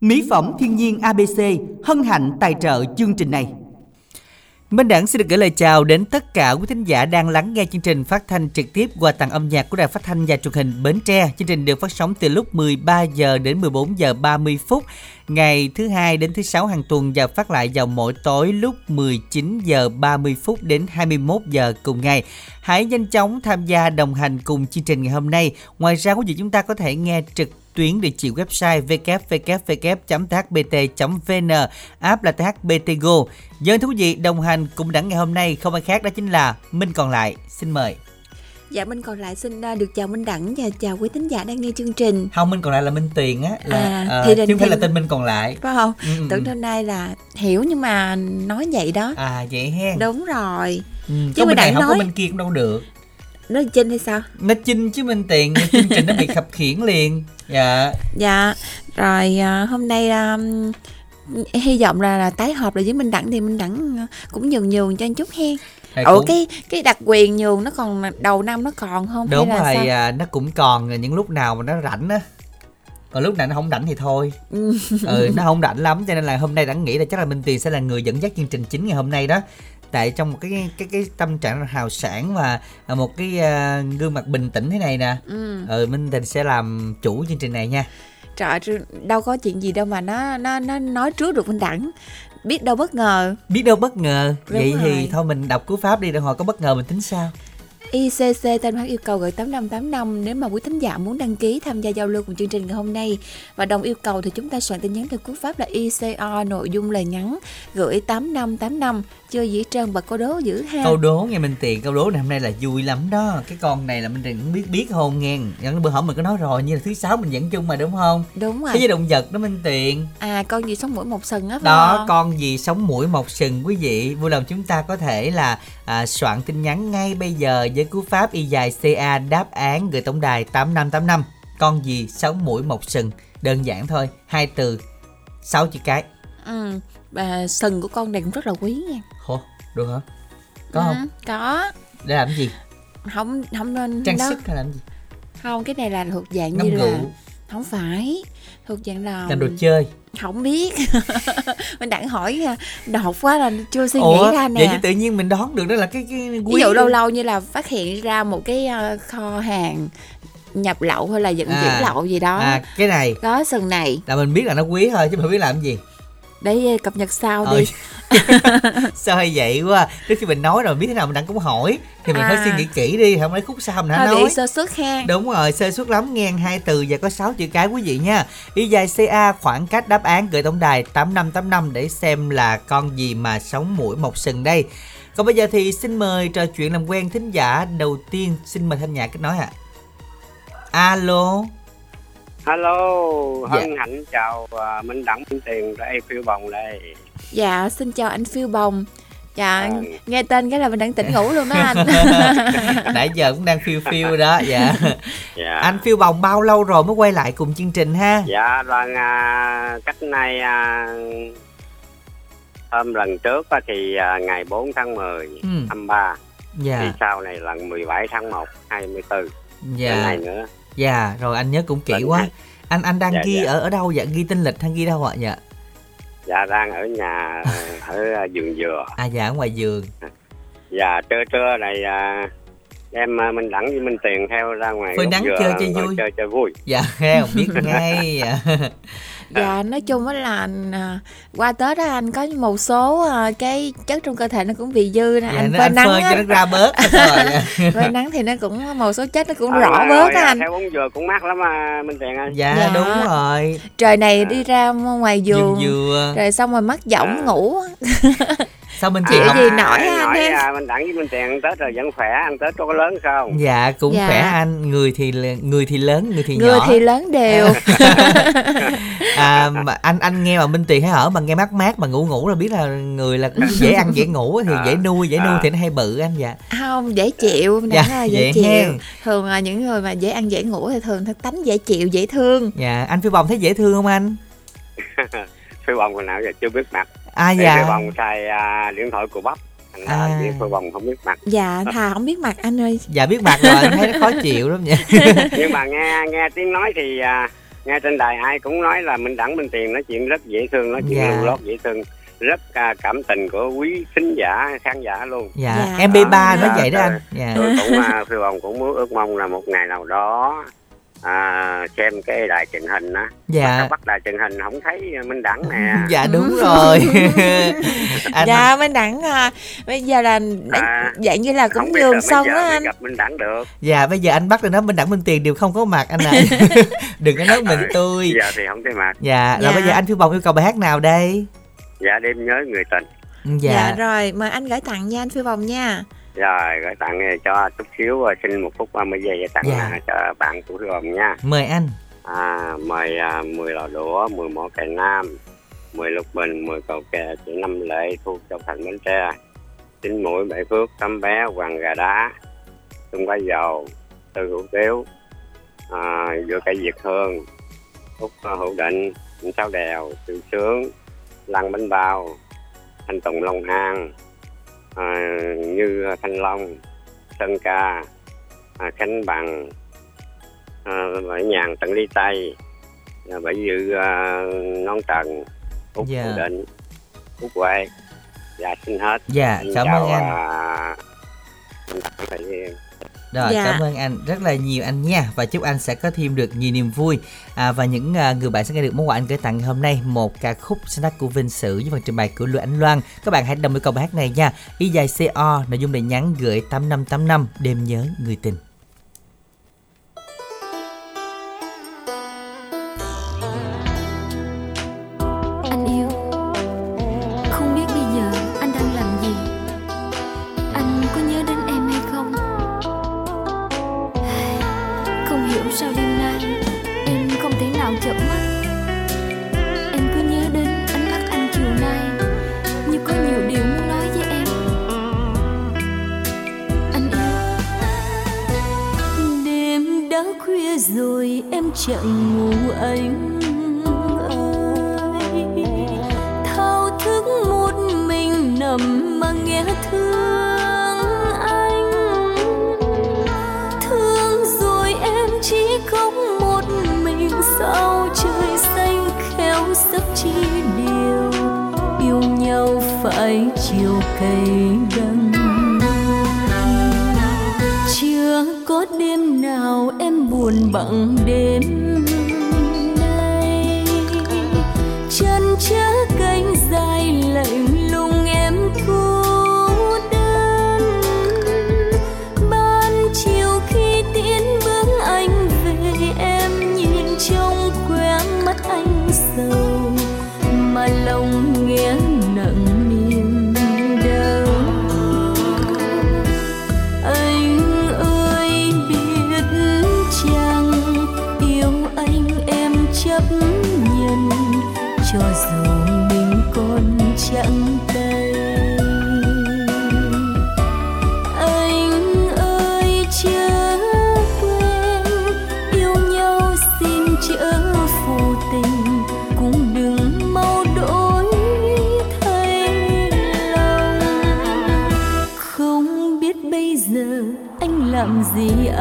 Mỹ phẩm thiên nhiên ABC hân hạnh tài trợ chương trình này. Minh Đẳng xin được gửi lời chào đến tất cả quý thính giả đang lắng nghe chương trình phát thanh trực tiếp qua tặng âm nhạc của Đài Phát thanh và Truyền hình Bến Tre. Chương trình được phát sóng từ lúc 13 giờ đến 14 giờ 30 phút, ngày thứ hai đến thứ sáu hàng tuần và phát lại vào mỗi tối lúc 19 giờ 30 phút đến 21 giờ cùng ngày. Hãy nhanh chóng tham gia đồng hành cùng chương trình ngày hôm nay. Ngoài ra, quý vị chúng ta có thể nghe trực tuyến địa chỉ website www.thbt.vn app là THBT Go. Dân quý vị, đồng hành cùng đẳng ngày hôm nay không ai khác đó chính là Minh còn lại. Xin mời. Dạ Minh còn lại xin uh, được chào Minh Đẳng và chào quý thính giả đang nghe chương trình. Không Minh còn lại là Minh Tuyền á là À, à, thì chứ định- không phải là tên Minh còn lại. Phải không? Ừ, ừ, Tưởng ừ. hôm nay là hiểu nhưng mà nói vậy đó. À vậy hen. Đúng rồi. Ừ, Chứ Minh Đẳng không có nói- bên kia cũng đâu được. Nói chinh hay sao? Nó chinh chứ Minh Tiền chương trình nó bị khập khiển liền. Dạ. Dạ. Rồi à, hôm nay à, hy vọng là, là tái họp lại với Minh Đẳng thì Minh Đẳng à, cũng nhường nhường cho anh chút hen. Ủa cũng- cái cái đặc quyền nhường nó còn đầu năm nó còn không đúng hay là rồi sao? à, nó cũng còn những lúc nào mà nó rảnh á còn lúc nào nó không rảnh thì thôi Ừ. ừ nó không rảnh lắm cho nên là hôm nay đã nghĩ là chắc là minh tiền sẽ là người dẫn dắt chương trình chính ngày hôm nay đó tại trong một cái cái cái tâm trạng hào sảng và à, một cái à, gương mặt bình tĩnh thế này nè Ừ. ừ minh tiền sẽ làm chủ chương trình này nha Trời đâu có chuyện gì đâu mà nó nó nó nói trước được Minh Đẳng. Biết đâu bất ngờ. biết đâu bất ngờ Đúng vậy thì rồi. thôi mình đọc cú pháp đi rồi hồi có bất ngờ mình tính sao ICC tên phát yêu cầu gửi 8585 nếu mà quý thính giả muốn đăng ký tham gia giao lưu cùng chương trình ngày hôm nay và đồng yêu cầu thì chúng ta soạn tin nhắn theo cú pháp là ICO nội dung lời nhắn gửi 8585 chưa dĩ trơn và có đố dữ ha. câu đố nghe minh tiền câu đố này hôm nay là vui lắm đó cái con này là minh tiền cũng biết biết không nghe Nhận bữa hổm mình có nói rồi như là thứ sáu mình dẫn chung mà đúng không Đúng thế rồi. giới động vật đó minh tiền À con gì sống mũi một sừng á đó không? con gì sống mũi một sừng quý vị vui lòng chúng ta có thể là à, soạn tin nhắn ngay bây giờ với cú pháp y dài ca đáp án gửi tổng đài 8585 con gì sống mũi một sừng đơn giản thôi hai từ sáu chữ cái Ừ. Và sừng của con này cũng rất là quý nha. Ủa, được hả? Có không? Ừ, có. để làm gì? Không không nên trang đó. sức hay làm gì? Không cái này là thuộc dạng ngâm như là rượu. Không phải. Thuộc dạng là làm đồ chơi. Không biết. Mình đặng hỏi à, đột quá là chưa suy nghĩ ủa ra vậy chứ nè tự nhiên mình đoán được đó là cái cái quý ví dụ lâu lâu như là phát hiện ra một cái à, kho hàng nhập lậu hay là vận chuyển À. lậu gì đó. À cái này. Có sừng này. Là mình biết là nó quý thôi chứ mình không biết làm gì để cập nhật sau Ờ, đi. Sao hay vậy quá trước khi mình nói rồi biết thế nào mình đang cũng hỏi. Thì mình phải À. suy nghĩ kỹ đi không lấy khúc sau mình đã nói bị sơ suất ha. Đúng rồi sơ suất lắm nghe hai từ và có 6 chữ cái quý vị nha. Y dài ca khoảng cách đáp án gửi tổng đài 8585 để xem là con gì mà sống mũi một sừng đây. Còn bây giờ thì xin mời trò chuyện làm quen thính giả đầu tiên. Xin mời thanh nhạc kết nối ạ. Alo Alo, Dạ. hân hạnh chào à, Minh Đẳng Minh Tiền đây phiêu bồng đây. dạ xin chào anh phiêu bồng dạ À. nghe tên cái là mình đang tỉnh ngủ luôn đó anh nãy giờ cũng đang phiêu phiêu đó dạ Dạ. anh phiêu bồng bao lâu rồi mới quay lại cùng chương trình ha Dạ, đoàn à, cách nay à, hôm lần trước á thì à, ngày 4 tháng 10 ừ 23 thì dạ sau này là 17 tháng 1 24 cái dạ này nữa. Dạ rồi anh nhớ cũng kỹ Lần quá hai. anh anh đang Dạ, ghi dạ. ở ở đâu dạ ghi tên lịch hay ghi đâu ạ dạ Dạ đang ở nhà ở à, vườn dừa. à dạ ở ngoài giường Dạ trưa trưa này à, em à, Minh Đẳng với Minh Tiền theo ra ngoài Phơi nắng dừa chơi cho vui. chơi cho vui. dạ không biết ngay dạ. dạ nói chung á là à, qua tết á anh có một số à, cái chất trong cơ thể nó cũng bị dư nè dạ anh phơi anh nắng phơi á cho nó ra bớt rồi dạ. phơi nắng thì nó cũng một số chất nó cũng À, rõ ngoài- bớt á à, anh Theo bóng dừa cũng mát lắm à, Minh Tiền ơi. dạ Dạ. đúng rồi trời này À. đi ra ngoài giường giường dừa rồi xong rồi mắc giọng À. ngủ sao mình Chị chị gì không nổi anh ha? à, Minh Đẳng với Minh Tiền ăn Tết rồi vẫn khỏe, ăn Tết có lớn không? dạ cũng Dạ. khỏe anh người thì người thì lớn người thì người nhỏ thì lớn đều à mà anh anh nghe mà minh tiền hay hở mà nghe mát mát mà ngủ ngủ là biết là người là dễ ăn dễ ngủ thì À, dễ nuôi dễ nuôi à. thì nó hay bự anh dạ không dễ chịu Dạ, dạ, là dễ, dễ chịu hen. thường là những người mà dễ ăn dễ ngủ thì thường tánh dễ chịu dễ thương dạ anh phi bồng thấy dễ thương không anh Phi bồng hồi nào giờ chưa biết mặt. À Phi dạ bồng xài à, điện thoại của bắp. Thành ra À. Phi bồng không biết mặt. dạ thà không biết mặt anh ơi dạ biết mặt rồi anh thấy nó khó chịu lắm nha Nhưng mà nghe nghe tiếng nói thì à, nghe trên đài ai cũng nói là minh đẳng minh tiền nói chuyện rất dễ thương nói chuyện Dạ. lưu lót dễ thương rất à, cảm tình của quý thính giả khán giả luôn dạ, Dạ. B3 nói Dạ, vậy đó dạ. anh dạ tôi cũng à, phi bồng cũng muốn ước mong là một ngày nào đó à, xem cái đài truyền hình á. Dạ. Bắt đài truyền hình không thấy minh đẳng nè. Dạ đúng rồi. Anh dạ minh đẳng à, bây giờ là À, dạng như là cũng nhường xong mới anh. gặp minh đẳng được. Dạ bây giờ anh bắt lên đó minh đẳng minh tiền đều không có mặt anh ạ. Đừng có nói mình tôi giờ thì không thấy mặt. Dạ rồi Dạ. bây giờ anh phi bồng yêu cầu bài hát nào đây? Dạ đêm nhớ người tình. Dạ. dạ rồi mời anh gửi tặng nha anh phi vòng nha rồi gửi tặng cho chút xíu à, xin một phút 30 giây để tặng Dạ. cho bạn phi bồng nha. Mời anh. À, mời à, 10 lò đũa 10 mỏ cày nam 10 lục bình 10 cầu kè chị năm lệ thu châu thành bến tre. Chín mũi bảy phước tấm bé hoàng gà đá tung quái dầu tư hữu tiếu à, giữa cây việt hương úc hữu định sáu đèo tự sướng lăng bánh bao thanh tùng long an à, như thanh long sơn ca à, khánh bằng à, nhàn tận ly tây à, bảy dự à, nón trần úc Dạ. hữu định úc huệ dạ xin hết. Dạ cảm ơn anh. à, Rồi Dạ. cảm ơn anh rất là nhiều anh nha và chúc anh sẽ có thêm được nhiều niềm vui à, và những à, người bạn sẽ nghe được món quà anh gửi tặng hôm nay một ca khúc tác của Vinh Sử với phần trình bày của Lưu Ánh Loan. Các bạn hãy đồng yêu cầu bài hát này nha. Y dài CO nội dung đề nhắn gửi 8585 đêm nhớ người tình.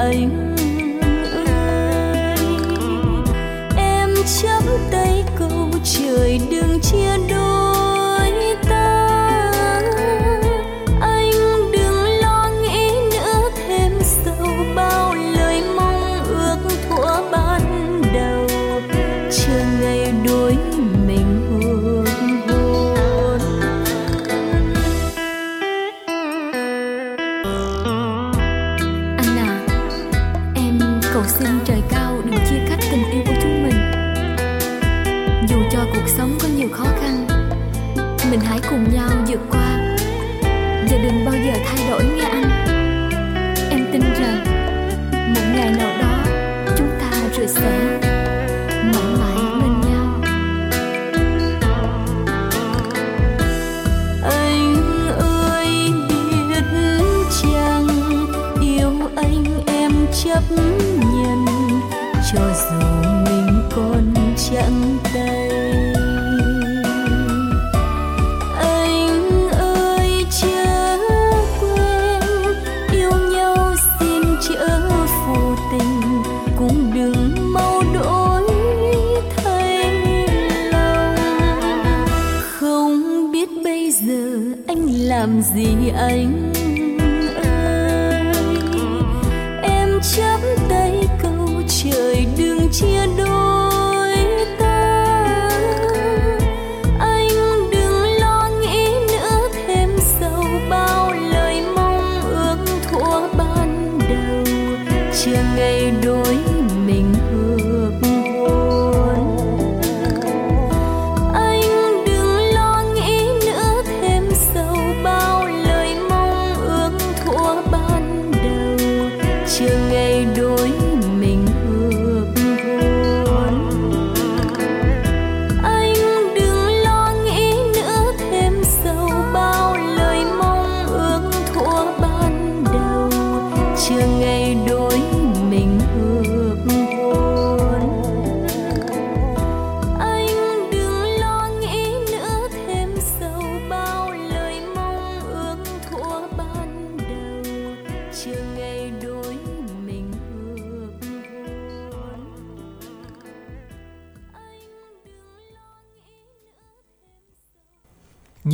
Anh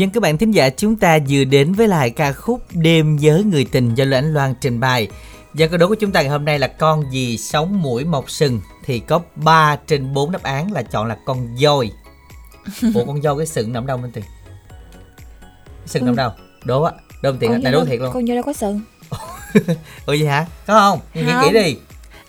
Dân các bạn thính giả chúng ta vừa đến với lại ca khúc Đêm với người tình do Ánh Loan trình bày. Và câu đố của chúng ta ngày hôm nay là con gì sống mũi mọc sừng thì có 3 trên 4 đáp án là chọn là con voi. Ủa con voi cái sừng nằm đâu Minh Tiền? Sừng nằm đâu? Đố á, đố Minh Tiền vô đố thiệt luôn. Con vô đâu có sừng Ủa vậy hả? Có không? Không. kỹ đi.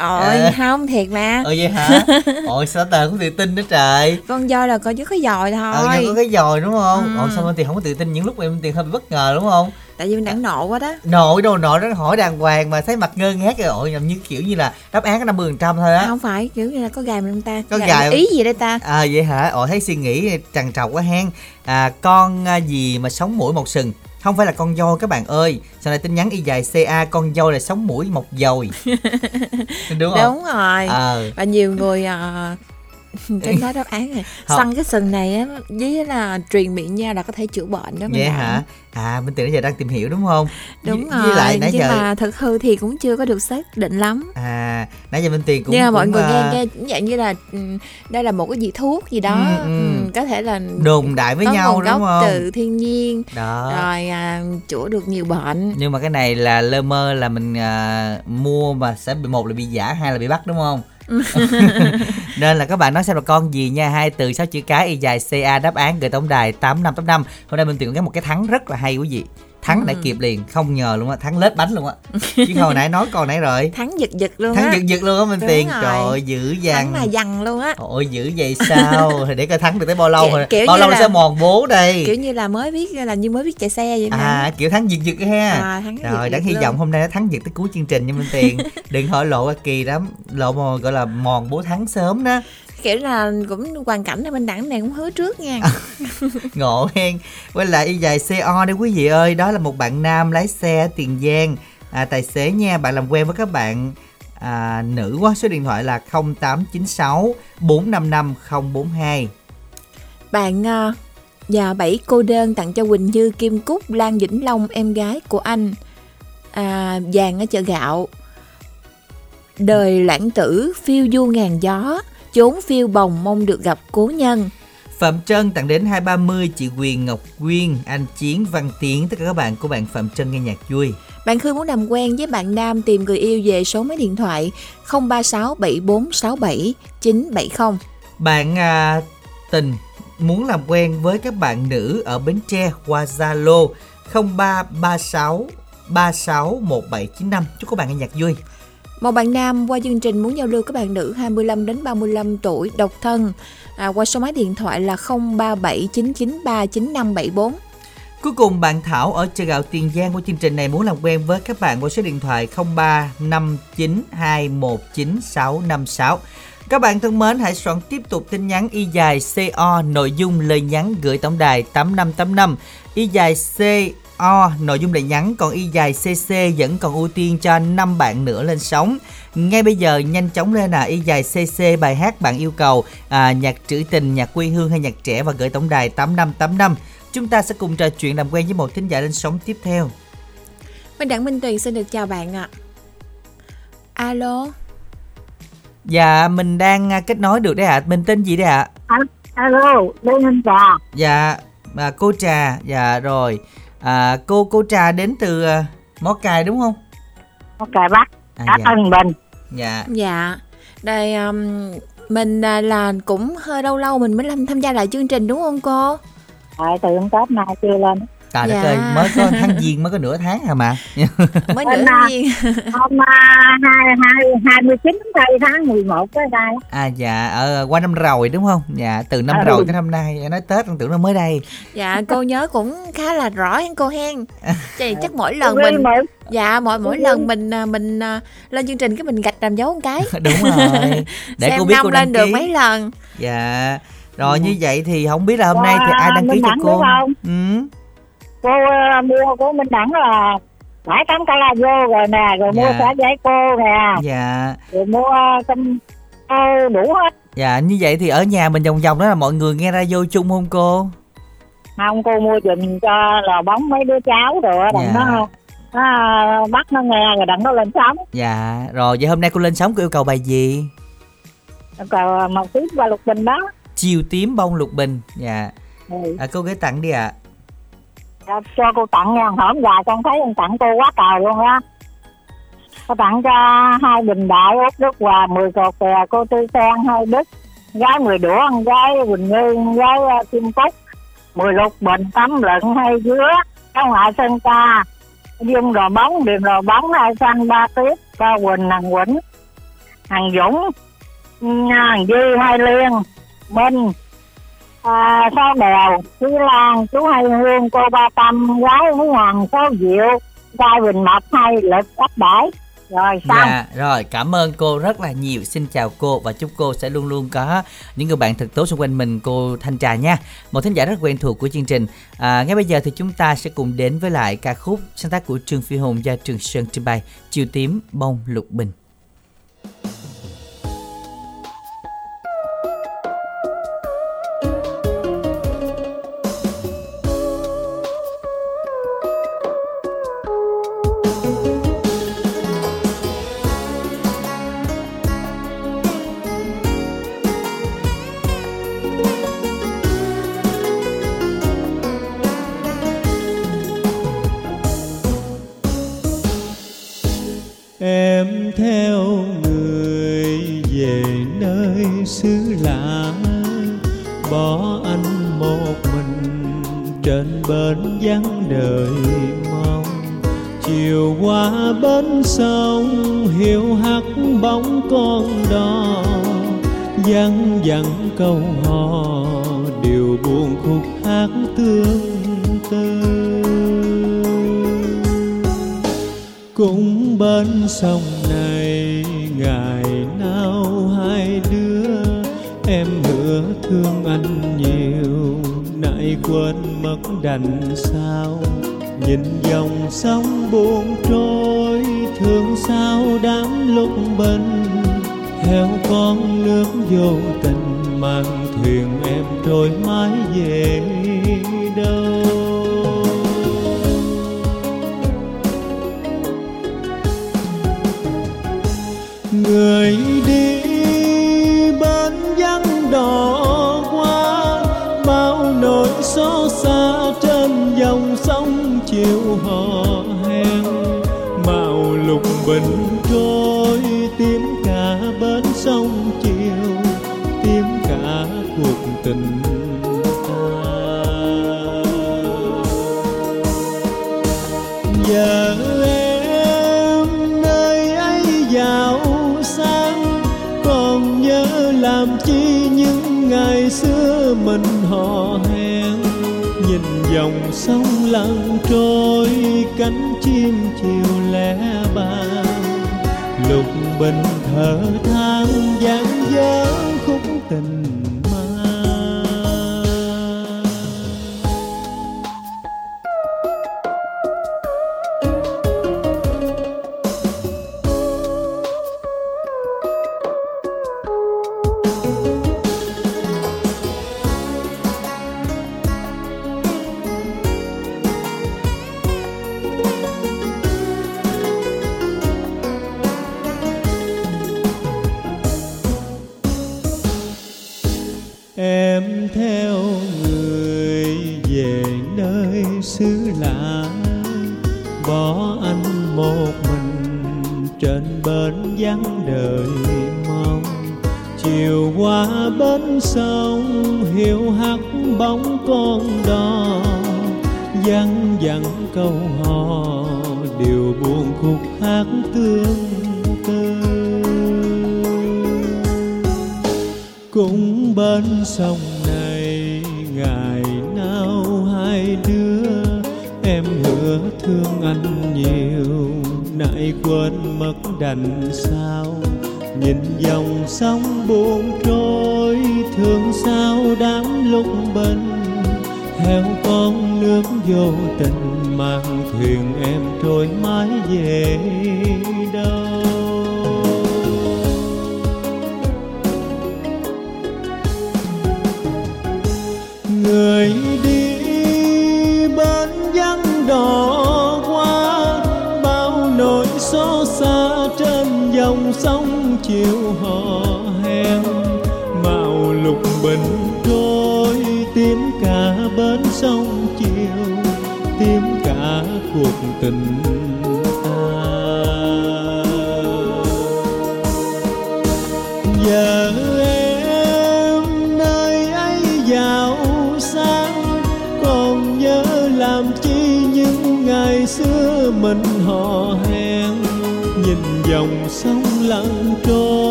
Ôi À. không thiệt mà Ủa vậy hả? Ôi sao tờ không tự tin nữa trời. Con voi là con chứ có dòi Ờ, thôi nhưng có cái dòi đúng không? Ừ. Ồ sao Minh Tiền không có tự tin những lúc em Minh Tiền hơi bị bất ngờ đúng không? Tại vì mình đẳng nộ quá đó nội đâu nội nó hỏi đàng hoàng mà thấy mặt ngơ ngác rồi ội nhầm như kiểu như là đáp án có năm mươi trăm thôi á Không phải kiểu như là có gài mình ta Có gài- ý gì đây ta à vậy hả ội thấy suy nghĩ trằn trọc quá hen à con à, gì mà sống mũi một sừng không phải là con voi các bạn ơi. Sau này tin nhắn y dài ca con voi là sống mũi một dồi. Đúng không? Đúng rồi. Ờ. Và nhiều người uh, Tránh nói đáp án này. Xăng cái sừng này á Với là truyền miệng nha là có thể chữa bệnh đó vậy hả? À minh nãy giờ đang tìm hiểu đúng không? Đúng với, rồi với lại nãy Nhưng giờ mà thực hư thì cũng chưa có được xác định lắm. À nãy giờ minh tiền cũng nhưng mà mọi cũng, người nghe à, nghe cũng dạng như là ừ, đây là một cái gì thuốc gì đó. Ừ, ừ. ừ, có thể là đồn đại với nhau đúng không? từ thiên nhiên đó. rồi à, chữa được nhiều bệnh. Nhưng mà cái này là lơ mơ là mình à, mua mà sẽ bị một là bị giả hai là bị bắt đúng không nên là các bạn nói xem là con gì nha. Hai từ sáu chữ cái y dài ca đáp án gửi tổng đài tám năm tám năm. Hôm nay mình tuyển có một cái thắng rất là hay quý vị thắng đã kịp liền không ngờ luôn á thắng lết bánh luôn á. Chứ hồi nãy nói con nãy rồi. Thắng giật giật luôn thắng á. giật giật luôn á mình Đúng tiền. rồi. trời ơi, dữ thắng dằn. là dằn luôn á. Ôi dữ vậy sao? Để coi thắng được tới bao lâu Kiểu- rồi. kiểu bao lâu là- sẽ mòn bố đây? kiểu như là mới biết là như mới biết chạy xe vậy mà à kiểu thắng giật giật ha. À, thắng rồi giật đáng hy vọng hôm nay nó thắng giật tới cuối chương trình nha minh tiền. Đừng hỏi lộ kỳ lắm. Lộ mà gọi là mòn bố thắng sớm đó kiểu là cũng hoàn cảnh ở bên đẳng này cũng hứa trước nha. Ngộ hen. Quay lại y dài co đây quý vị ơi đó là một bạn nam lái xe tiền giang. À, tài xế nha bạn làm quen với các bạn à, nữ quá số điện thoại là 0896 455 042 bạn uh, và bảy cô đơn tặng cho Quỳnh Như Kim Cúc Lan Vĩnh Long em gái của anh. À, vàng ở chợ gạo. Đời lãng tử phiêu du ngàn gió chốn phiêu bồng mong được gặp cố nhân Phạm Trân tặng đến 230 chị Quyền Ngọc Quyên, anh Chiến Văn Tiến tất cả các bạn của bạn Phạm Trân nghe nhạc vui. Bạn Khương muốn làm quen với bạn Nam tìm người yêu về số máy điện thoại 036 7467 970. Bạn à, Tình muốn làm quen với các bạn nữ ở Bến Tre qua Zalo 0336 361795. Chúc các bạn nghe nhạc vui. Một bạn nam qua chương trình muốn giao lưu các bạn nữ 25 đến 35 tuổi độc thân à, qua số máy điện thoại là 0379939574. Cuối cùng bạn Thảo ở chợ gạo Tiền Giang của chương trình này muốn làm quen với các bạn qua số điện thoại 0359219656. Các bạn thân mến, hãy soạn tiếp tục tin nhắn y dài CO nội dung lời nhắn gửi tổng đài 8585 y dài c CO nội dung lời nhắn còn y dài CC vẫn còn ưu tiên cho 5 bạn nữa lên sóng. Ngay bây giờ nhanh chóng lên à y dài CC bài hát bạn yêu cầu à, nhạc trữ tình, nhạc quê hương hay nhạc trẻ và gửi tổng đài 8585. Chúng ta sẽ cùng trò chuyện làm quen với một thính giả lên sóng tiếp theo. Minh Đặng Minh Tuyền xin được chào bạn ạ. Alo, Dạ, mình đang à, kết nối được đấy ạ. Mình tên gì đấy ạ? Alo, Lê Thanh Trà. Dạ, à, cô Trà. Dạ rồi. À, cô cô trà đến từ à, mó cài đúng không mó cài bắc à, xã dạ. tân bình dạ Dạ. Đây um, mình à, là cũng hơi lâu lâu mình mới làm tham gia lại chương trình đúng không cô? tại từ hôm tết nay chưa lên trời đất Dạ. ơi mới có tháng giêng mới có nửa tháng à mà Mới nửa nào? viên. hôm à, hai hai hai mươi chín tháng 11 tới đây à dạ ở qua năm rồi đúng không dạ từ năm Ừ. rồi tới năm nay nói tết tưởng nó mới đây Dạ cô nhớ cũng khá là rõ hen cô hen. Chị chắc mỗi lần Quy mình dạ mỗi mỗi Ừ. lần mình à, mình à, lên chương trình cái mình gạch làm dấu một cái. đúng rồi để Xem cô biết năm cô đăng lên được ký mấy lần. dạ rồi như vậy thì không biết là hôm nay thì ai đăng ký cho cô không? ừ. Cô ờ, mua của Minh Đẳng là bảy tám ca la vô rồi nè rồi mua Dạ. cả giấy cô nè. Dạ. Rồi mua cơm cô đủ hết. Dạ như vậy thì ở nhà mình vòng vòng đó là mọi người nghe radio chung không cô? Không cô mua giùm cho là bóng mấy đứa cháu rồi á, đặng Dạ. nó nó bắt nó nghe rồi đặng nó lên sóng. Dạ rồi vậy hôm nay cô lên sóng cô yêu cầu bài gì? Còn một tí qua lục bình đó. Chiều tím bông lục bình dạ. Ừ. à, cô gửi tặng đi ạ cho, cho cô tặng nha. Hổm già con thấy con tặng cô quá trời luôn á. Cô tặng cho hai bình đại út đức hòa mười cột kè cô tư sen hai đức gái mười đũa con gái quỳnh như con gái uh, kim cúc. Mười lục bình tắm lợn hai dứa cháu ngoại sơn ca. Dung đồ bóng điềm đồ bóng hai xanh ba tiếp ba quỳnh hằng quỳnh hằng dũng hằng duy hai liên minh à, sáu đèo chú Lan chú Hai Hương cô Ba Tâm gái Hú Hoàng sáu Diệu trai Bình Mập hai lực ấp bãi rồi xong Dạ, rồi cảm ơn cô rất là nhiều. Xin chào cô và chúc cô sẽ luôn luôn có những người bạn thật tốt xung quanh mình cô Thanh Trà nha. Một thính giả rất quen thuộc của chương trình. À, ngay bây giờ thì chúng ta sẽ cùng đến với lại ca khúc sáng tác của Trương Phi Hùng do Trường Sơn trình bày Chiều tím bông lục bình.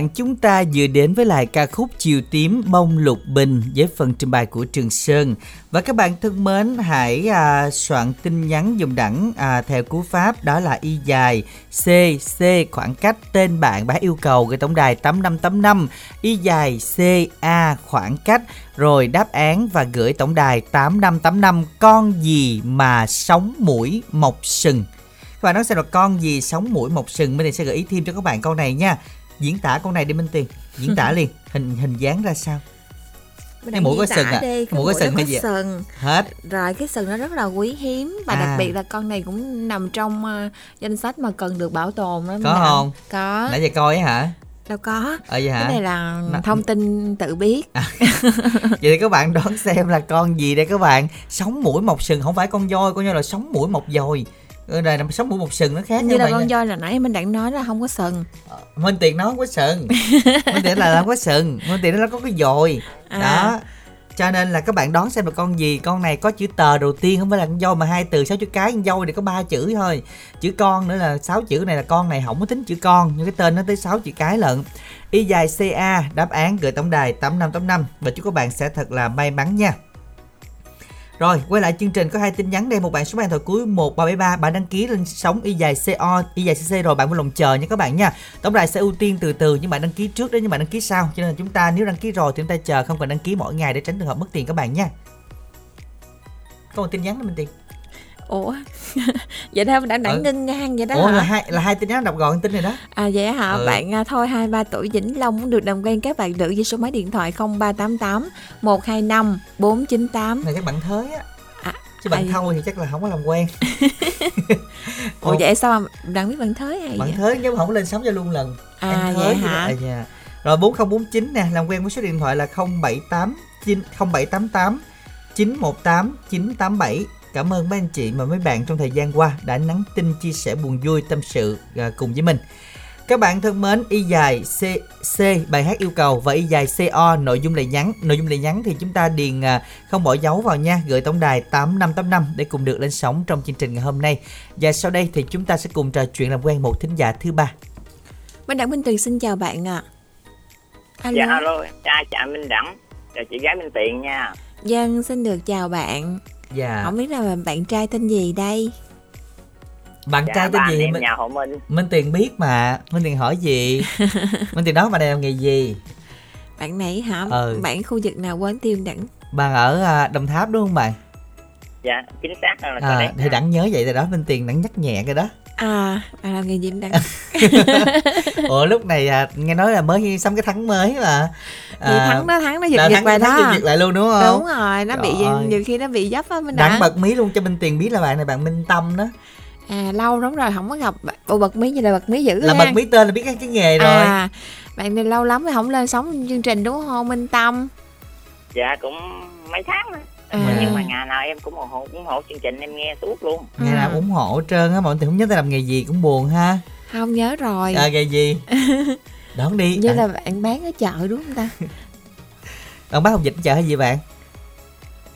Bạn chúng ta vừa đến với lại ca khúc Chiều tím bông lục bình với phần trình bày của Trường Sơn. Và các bạn thân mến hãy à, soạn tin nhắn dùng đẳng à, theo cú pháp đó là y dài C C khoảng cách tên bạn bá yêu cầu gửi tổng đài 8585 y dài C A khoảng cách. Rồi đáp án và gửi tổng đài 8585 con gì mà sống mũi mọc sừng? Các bạn nói xem là con gì sống mũi mọc sừng? Mình sẽ gợi ý thêm cho các bạn câu này nha diễn tả con này đi Minh Tiền. Diễn tả liền hình hình dáng ra sao? Mình Cái mũi có sừng à? đi, Cái mũi có sừng hay nó gì sừng. Hết. Rồi cái sừng nó rất là quý hiếm và À. đặc biệt là con này cũng nằm trong ờ, danh sách mà cần được bảo tồn đó Có không? có. Nãy giờ coi hả? Đâu có. Ờ vậy cái hả này là Nè. thông tin tự biết. Vậy thì các bạn đoán xem là con gì đây các bạn? Sống mũi mọc sừng không phải con voi con voi là sống mũi mọc dồi Này là sống mũi mọc sừng nó khác như là con voi là nãy mình đang nói là không có sừng. Minh Tiền nó không có sừng. Minh Tiền là làm có sừng. Minh Tiền nó có cái dồi. À. đó. Cho nên là các bạn đoán xem là con gì con này có chữ tờ đầu tiên không phải là con voi mà hai từ sáu chữ cái con voi thì có ba chữ thôi. Chữ con nữa là sáu chữ này là con này không có tính chữ con nhưng cái tên nó tới 6 chữ cái lận. Y dài ca đáp án gửi tổng đài 8585 và chúc các bạn sẽ thật là may mắn nha rồi, quay lại chương trình, có hai tin nhắn đây. Một bạn số điện thoại cuối 1373 bạn đăng ký lên sóng y dài co y dài cc rồi bạn vui lòng chờ nha các bạn nha. Tổng đài sẽ ưu tiên từ từ, nhưng bạn đăng ký trước đấy nhưng bạn đăng ký sau. Cho nên là chúng ta, nếu đăng ký rồi thì chúng ta chờ, không cần đăng ký mỗi ngày để tránh trường hợp mất tiền các bạn nha. Còn tin nhắn nữa mình Tiền ủa vậy đó đã đã Ừ. ngưng ngang vậy đó Ủa hả là hai là hai tin nhắn đọc gọn tin này đó À vậy hả? Ừ. Bạn à, thôi 23 tuổi Vĩnh Long muốn được làm quen các bạn nữ với số máy điện thoại 0388 125 498. này chắc bạn thới á À, chứ bạn à, thâu thì chắc là không có làm quen Ủa vậy sao mà đang biết bạn thới hay bạn vậy? thới nếu mà không lên sóng cho luôn lần À Em vậy hả? à, dạ. rồi 4049 nè làm quen với số điện thoại là 078 9 0788 918 987 Cảm ơn mấy anh chị và mấy bạn trong thời gian qua đã nhắn tin chia sẻ buồn vui tâm sự à, cùng với mình. Các bạn thân mến, y dài C, C bài hát yêu cầu và y dài CO nội dung lời nhắn. Nội dung lời nhắn thì chúng ta điền à, không bỏ dấu vào nha, gửi tổng đài 8585 để cùng được lên sóng trong chương trình ngày hôm nay. Và sau đây thì chúng ta sẽ cùng trò chuyện làm quen một thính giả thứ ba. Minh Đặng Minh Tuyền xin chào bạn ạ. Alo. Dạ alo, chào chào Minh Đẳng, chào chị gái Minh Tiện nha. Dân xin được chào bạn. Dạ. Không biết là bạn trai tên gì đây? bạn dạ, trai tên gì? em minh, nhà họ Minh. Minh tiền biết mà. Minh tiền hỏi gì? Minh tiền nói bạn này làm nghề gì? Bạn này hả? Ừ. bạn khu vực nào quên tiêu đẳng bạn ở à, đồng tháp đúng không bạn dạ chính xác là à, à, thì đặng nhớ vậy rồi đó minh tiền đặng nhắc nhẹ cái đó. À bạn làm nghề gì đẳng ủa lúc này à, nghe nói là mới xong cái thắng mới mà. Thì thắng đó thắng nó giật giật thắng đó giật lại luôn đúng không? Đúng rồi nó bị Trời ơi. nhiều khi nó bị dấp á mình đặng bật mí luôn cho minh tiền biết là bạn này bạn minh tâm đó. À lâu lắm rồi không có gặp. Bộ bật mí như là bật mí dữ là ha. bật mí tên là biết cái, cái nghề rồi. à bạn này lâu lắm rồi không lên sóng chương trình đúng không minh tâm? Dạ cũng mấy tháng rồi à, nhưng mà ngày nào em cũng ủng hộ ủng hộ chương trình em nghe suốt luôn. Ngày nào Ừ. ủng hộ hết trơn á mọi người không nhớ ta làm nghề gì cũng buồn ha. Không nhớ rồi. À, nghề gì? Đón đi. Như à, là bạn bán ở chợ đúng không ta? Bạn bán hồng dịch chợ hay gì bạn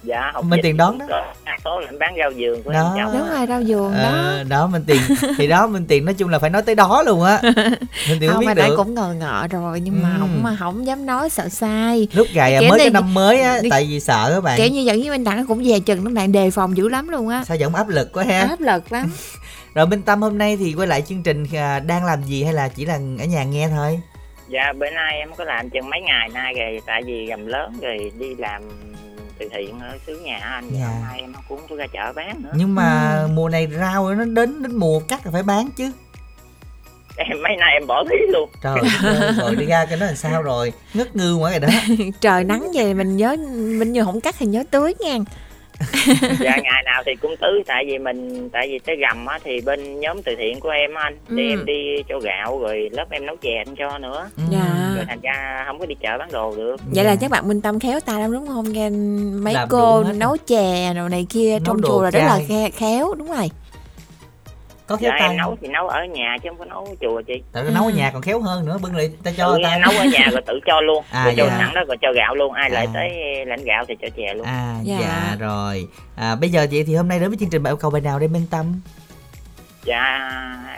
dạ học Minh Tiền đón đa số là bán rau vườn của Đó. em đúng rồi rau vườn đó Ờ, đó. minh tiền thì đó minh tiền nói chung là phải nói tới đó luôn á. Minh tiền không không mà biết được. cũng ngờ ngợ rồi nhưng mà Ừ. không mà không dám nói sợ sai. Lúc gài Kiểu mới này- cái năm mới á đi- tại vì sợ các bạn. kiểu như dẫn với minh đặng cũng dè chừng lắm bạn đề phòng dữ lắm luôn á. Sao giọng áp lực quá ha. Áp lực lắm. Rồi minh tâm hôm nay thì quay lại chương trình à, đang làm gì hay là chỉ là ở nhà nghe thôi? Dạ bữa nay em có làm chừng mấy ngày nay rồi tại vì gầm lớn rồi đi làm từ thiện ở xứ nhà anh Dạ. hôm nay em cũng có ra chợ bán nữa. Nhưng mà Ừ. mùa này rau nó đến đến mùa cắt là phải bán chứ. Em mấy nay em bỏ thí luôn. Trời ơi rồi đi ra cái đó làm sao rồi? Ngất ngư quá rồi đó. Trời nắng về mình nhớ mình như không cắt thì nhớ tưới nha dạ ngày nào thì cũng tưới tại vì mình tại vì tới gầm á thì bên nhóm từ thiện của em á anh Ừ. đi em đi cho gạo rồi lớp em nấu chè anh cho nữa Ừ. Dạ. rồi thành ra không có đi chợ bán đồ được vậy là Dạ. chắc bạn minh tâm khéo tay lắm đúng không nghe mấy Làm cô nấu chè rồi này kia Nấu trong đồ chùa là rất là khéo đúng rồi có khéo dạ tay em nấu thì nấu ở nhà chứ không có nấu ở chùa chị. Tại nấu ở nhà còn khéo hơn nữa bưng lại ta cho tự ta. nấu ở nhà rồi tự cho luôn. À, rồi cho dạ. sẵn đó rồi cho gạo luôn. Ai lại À. tới lãnh gạo thì cho chè luôn. À dạ. Dạ. rồi. À, bây giờ vậy thì hôm nay đến với chương trình bạn yêu cầu bài nào để minh tâm? Dạ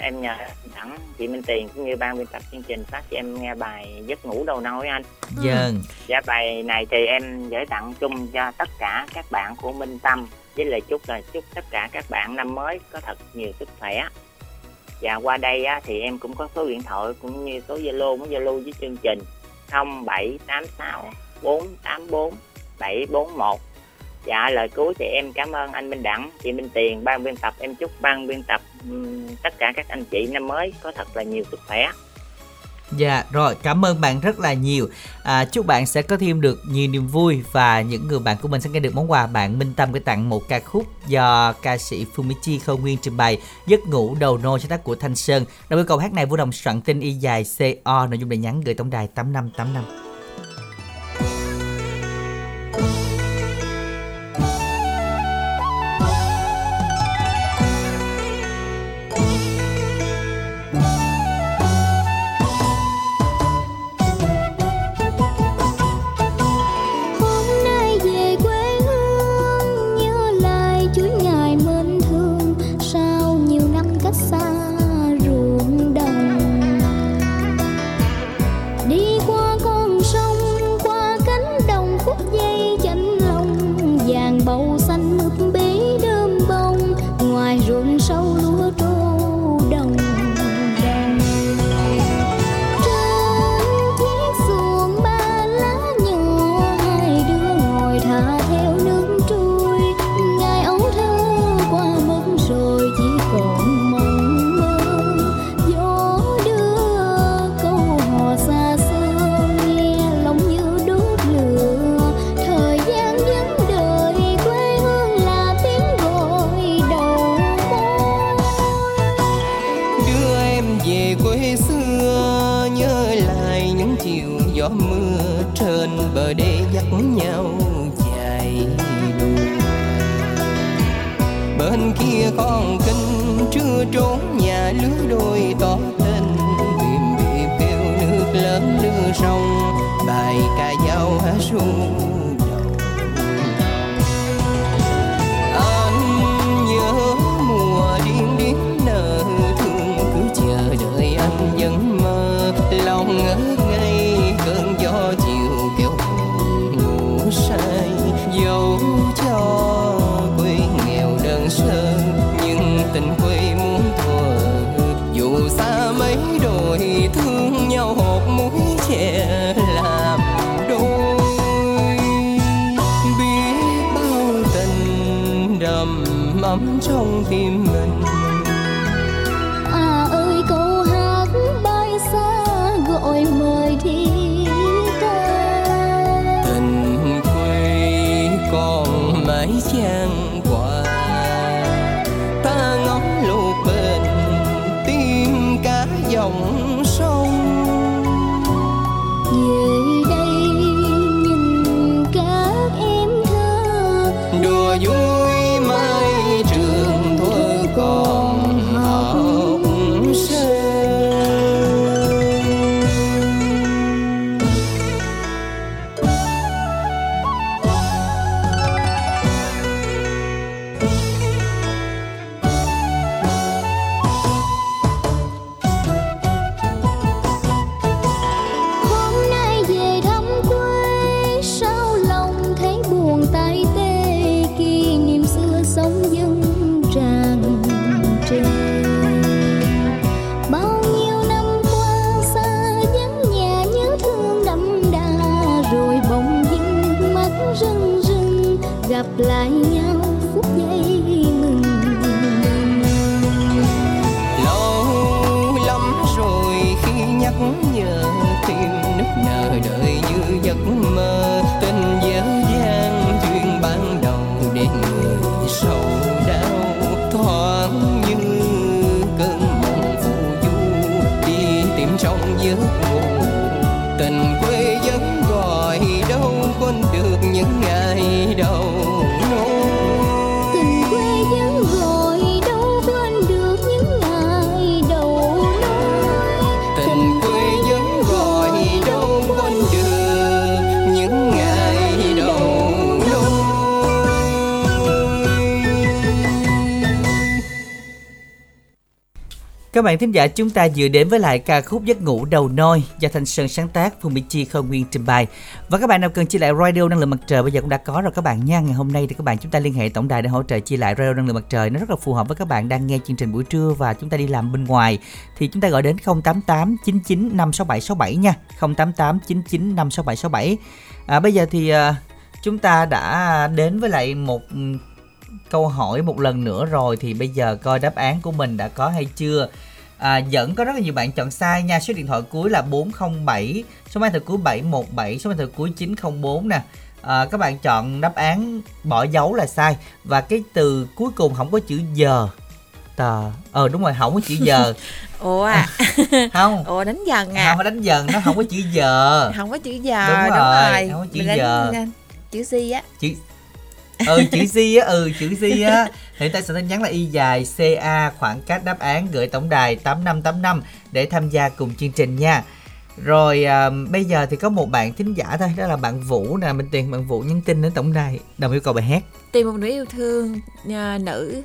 em nhờ thẳng chị Minh Tiền cũng như ban biên tập chương trình phát cho em nghe bài giấc ngủ đầu nôi anh. Dân Dạ bài này thì em gửi tặng chung cho tất cả các bạn của Minh Tâm với lời chúc là chúc tất cả các bạn năm mới có thật nhiều sức khỏe. Và qua đây á, thì em cũng có số điện thoại cũng như số Zalo muốn Zalo với chương trình 0786 484 741. Dạ lời cuối thì em cảm ơn anh Minh Đẳng, chị Minh Tiền, ban biên tập em chúc ban biên tập tất cả các anh chị năm mới có thật là nhiều sức khỏe. Dạ rồi cảm ơn bạn rất là nhiều. À, Chúc bạn sẽ có thêm được nhiều niềm vui Và những người bạn của mình sẽ nghe được món quà Bạn Minh Tâm gửi tặng một ca khúc Do ca sĩ Fumichi Khâu Nguyên trình bày Giấc ngủ đầu nô sáng tác của Thanh Sơn. Đồng yêu cầu hát này Vũ Đồng soạn tin y dài CO Nội dung đề nhắn gửi tổng đài 8585 watching. Bạn thính giả chúng ta vừa đến với lại ca khúc Giấc ngủ đầu nôi do Thanh Sơn sáng tác, Phương Mỹ Chi không nguyên trình bày. Và các bạn nào cần chia lại radio năng lượng mặt trời bây giờ cũng đã có rồi các bạn nha. Ngày hôm nay thì các bạn chúng ta liên hệ tổng đài để hỗ trợ chia lại radio năng lượng mặt trời nó rất là phù hợp với các bạn đang nghe chương trình buổi trưa và chúng ta đi làm bên ngoài thì chúng ta gọi đến 088 99 567 67 nha. 088 99 567 67. À, bây giờ thì à, chúng ta đã đến với lại một câu hỏi một lần nữa rồi thì bây giờ coi đáp án của mình đã có hay chưa à, vẫn có rất là nhiều bạn chọn sai nha. Số điện thoại cuối là 407 số máy thư cuối 717 số máy thư cuối 904 nè. À, các bạn chọn đáp án bỏ dấu là sai. Và cái từ cuối cùng không có chữ giờ. Tờ ờ đúng rồi không có chữ giờ. Ủa à? Không. Ủa đánh dần không à? Phải đánh dần nó không có chữ giờ. Không có chữ giờ Đúng đúng rồi, rồi, không có chữ Mình giờ. đánh chữ gì á. Chữ ừ chữ Z á ừ chữ Z á hiện tại sẽ tin nhắn là y dài CA khoảng cách đáp án gửi tổng đài 8585 để tham gia cùng chương trình nha. Rồi à, bây giờ thì có một bạn thính giả thôi đó là bạn Vũ nè. Mình tiền bạn Vũ nhắn tin đến tổng đài đồng yêu cầu bài hát. Tìm một nữ yêu thương à, nữ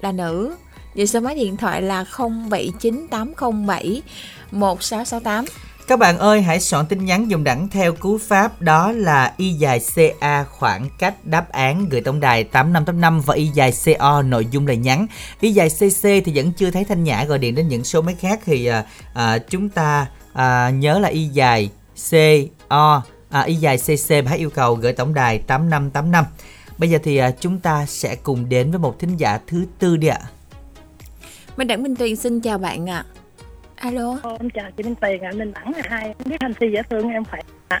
là nữ. Vậy số máy điện thoại là 079807 1668 các bạn ơi hãy soạn tin nhắn dùng đẳng theo cú pháp đó là y dài CA khoảng cách đáp án gửi tổng đài 8585 và y dài CO nội dung là nhắn. Y dài CC thì vẫn chưa thấy Thanh Nhã gọi điện đến những số máy khác thì à, à, chúng ta à, nhớ là y dài CO à, y dài CC và hãy yêu cầu gửi tổng đài 8585. Bây giờ thì à, chúng ta sẽ cùng đến với một thính giả thứ tư đi ạ. Minh Đảng Minh Tuyền xin chào bạn ạ Alo em chào chị Minh Tiền ạ, Minh Đẳng là hai em biết anh Si dễ thương em khỏe ạ.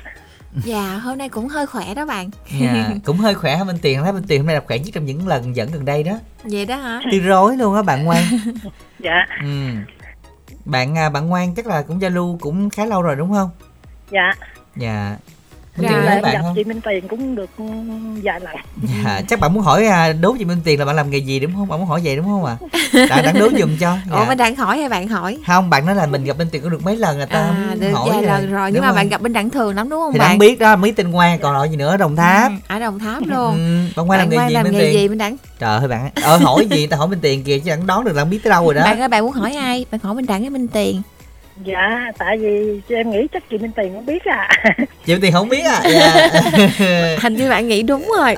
Dạ hôm nay cũng hơi khỏe đó bạn Dạ, cũng hơi khỏe ha Minh Tiền, thấy Minh Tiền hôm nay là khỏe nhất trong những lần dẫn gần đây đó. Vậy đó hả Từ rối luôn á bạn ngoan. Dạ, Ừ. Bạn à, bạn ngoan chắc là cũng giao lưu cũng khá lâu rồi đúng không? dạ. Dạ. Rồi. Tiền với bạn gặp không? chị Minh Tiền cũng được ừ, vài lần. Dạ, chắc bạn muốn hỏi à, đố chị Minh Tiền là bạn làm nghề gì đúng không? Bạn muốn hỏi vậy đúng không ạ? À? Đang đố giùm cho. Ủa Dạ. Minh Đẳng hỏi hay bạn hỏi Không, bạn nói là mình gặp Minh Tiền có được mấy lần người ta À được hỏi vài lần rồi Nhưng mà bạn gặp Minh Đẳng thường lắm đúng không thì bạn bạn biết đó, mấy tên ngoan còn lại gì nữa, Đồng Tháp. Ừ, Ở Đồng Tháp luôn Ừ, bạn ngoan làm nghề gì làm nghề gì Minh Đẳng Trời ơi bạn, ờ hỏi gì ta hỏi Minh Tiền kìa chứ chẳng đoán được là biết tới đâu rồi đó. Bạn ơi bạn muốn hỏi ai Bạn hỏi Minh Đẳng hay Minh Tiền Dạ, tại vì em nghĩ chắc chị Minh Tiền cũng biết à. Chị Minh Tiền không biết à. Dạ. Hình như bạn nghĩ đúng rồi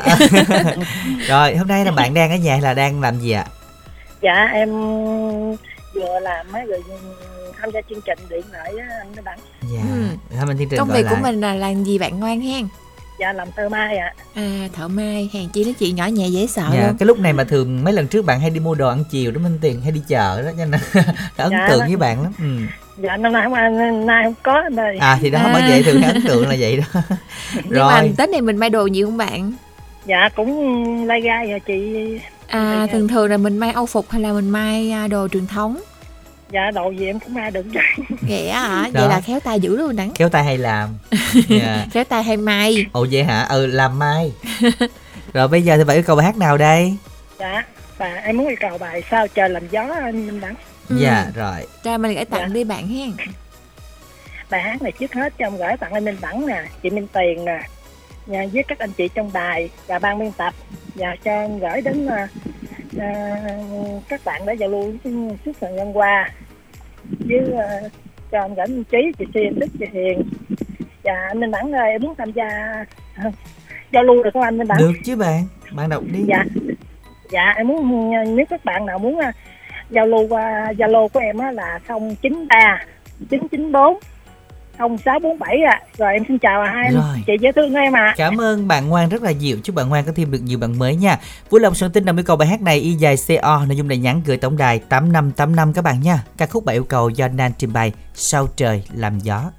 rồi, hôm nay là bạn đang ở nhà hay là đang làm gì ạ? dạ, em vừa làm mấy rồi tham gia chương trình điện lại á, anh Minh Đẳng. Dạ. Ừ. Thôi mình thiên trình Công việc của lại. mình là làm gì bạn ngoan hen dạ làm thơ mai ạ À thợ mai, hàng chi nó chị nhỏ nhẹ dễ sợ dạ luôn. cái lúc này mà thường mấy lần trước bạn hay đi mua đồ ăn chiều đó minh tiền hay đi chợ đó cho nên ấn Dạ, tượng với bạn lắm ừ. Dạ năm nay không ăn nay không có anh ơi à thì đó À. bởi vậy thường hay ấn tượng là vậy đó Nhưng mà rồi Tết này mình may đồ nhiều không bạn? dạ cũng lai gai rồi chị À thường thường là mình may âu phục hay là mình may à, đồ truyền thống? dạ đồ gì em cũng may được Ghẻ hả? Đó. Vậy là khéo tay dữ luôn đắng. kéo tay hay làm dạ. Khéo tay hay may. ồ vậy hả ừ làm mai rồi bây giờ thì bạn yêu cầu bài hát nào đây dạ và em muốn yêu cầu bài sao trời làm gió anh Ừ. dạ rồi. Ra mình gửi tặng Dạ. đi bạn hen. bài hát này trước hết cho em gửi tặng anh Minh Đẳng nè chị Minh Tiền nè và với các anh chị trong đài và ban biên tập. Và cho em gửi đến à, à, các bạn đã giao lưu suốt thời gian qua. Với à, cho anh gửi anh Trí chị Xuyên Đức chị Hiền. Và anh Minh Đẳng ơi em muốn tham gia giao lưu được không anh Minh Đẳng được chứ bạn bạn đọc đi. Dạ. Dạ em muốn nếu các bạn nào muốn à, lưu qua zalo của em á là 093 994 0647 ạ. Rồi em xin chào hai anh Rồi. chị dễ thương em ạ. Cảm ơn bạn Ngoan rất là nhiều. Chúc bạn Ngoan có thêm được nhiều bạn mới nha. Vui lòng soạn tin đồng yêu cầu bài hát này Y dài CO Nội dung đề nhắn gửi tổng đài 8585 các bạn nha. Ca khúc bạn yêu cầu do Nan trình bày Sau trời làm gió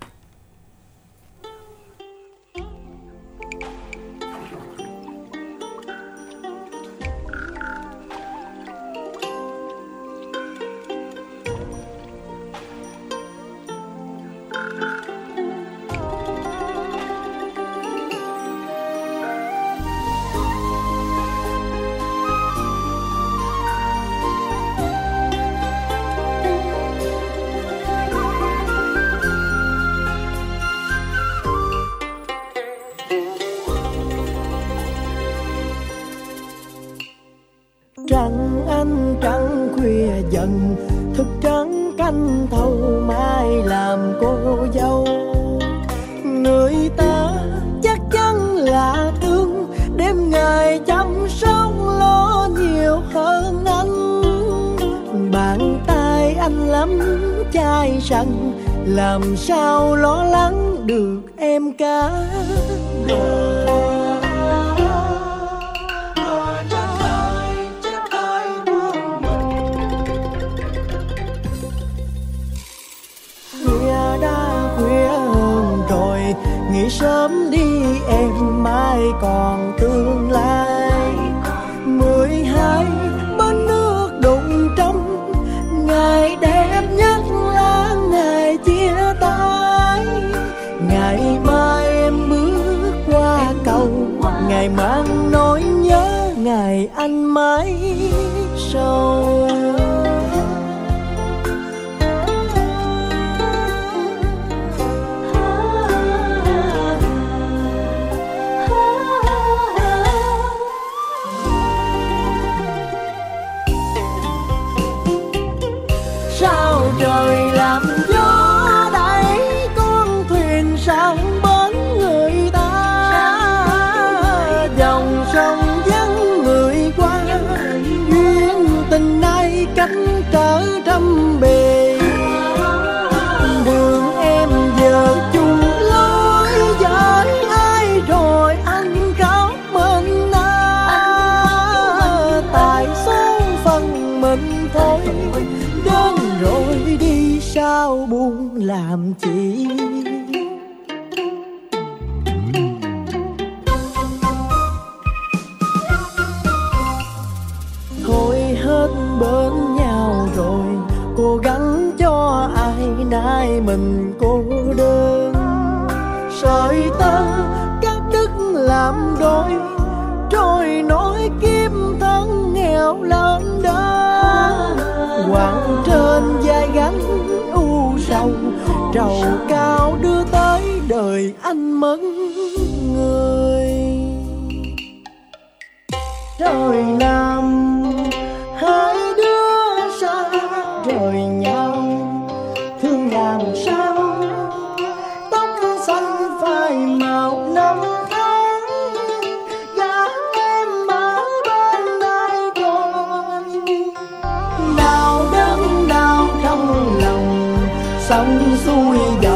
xong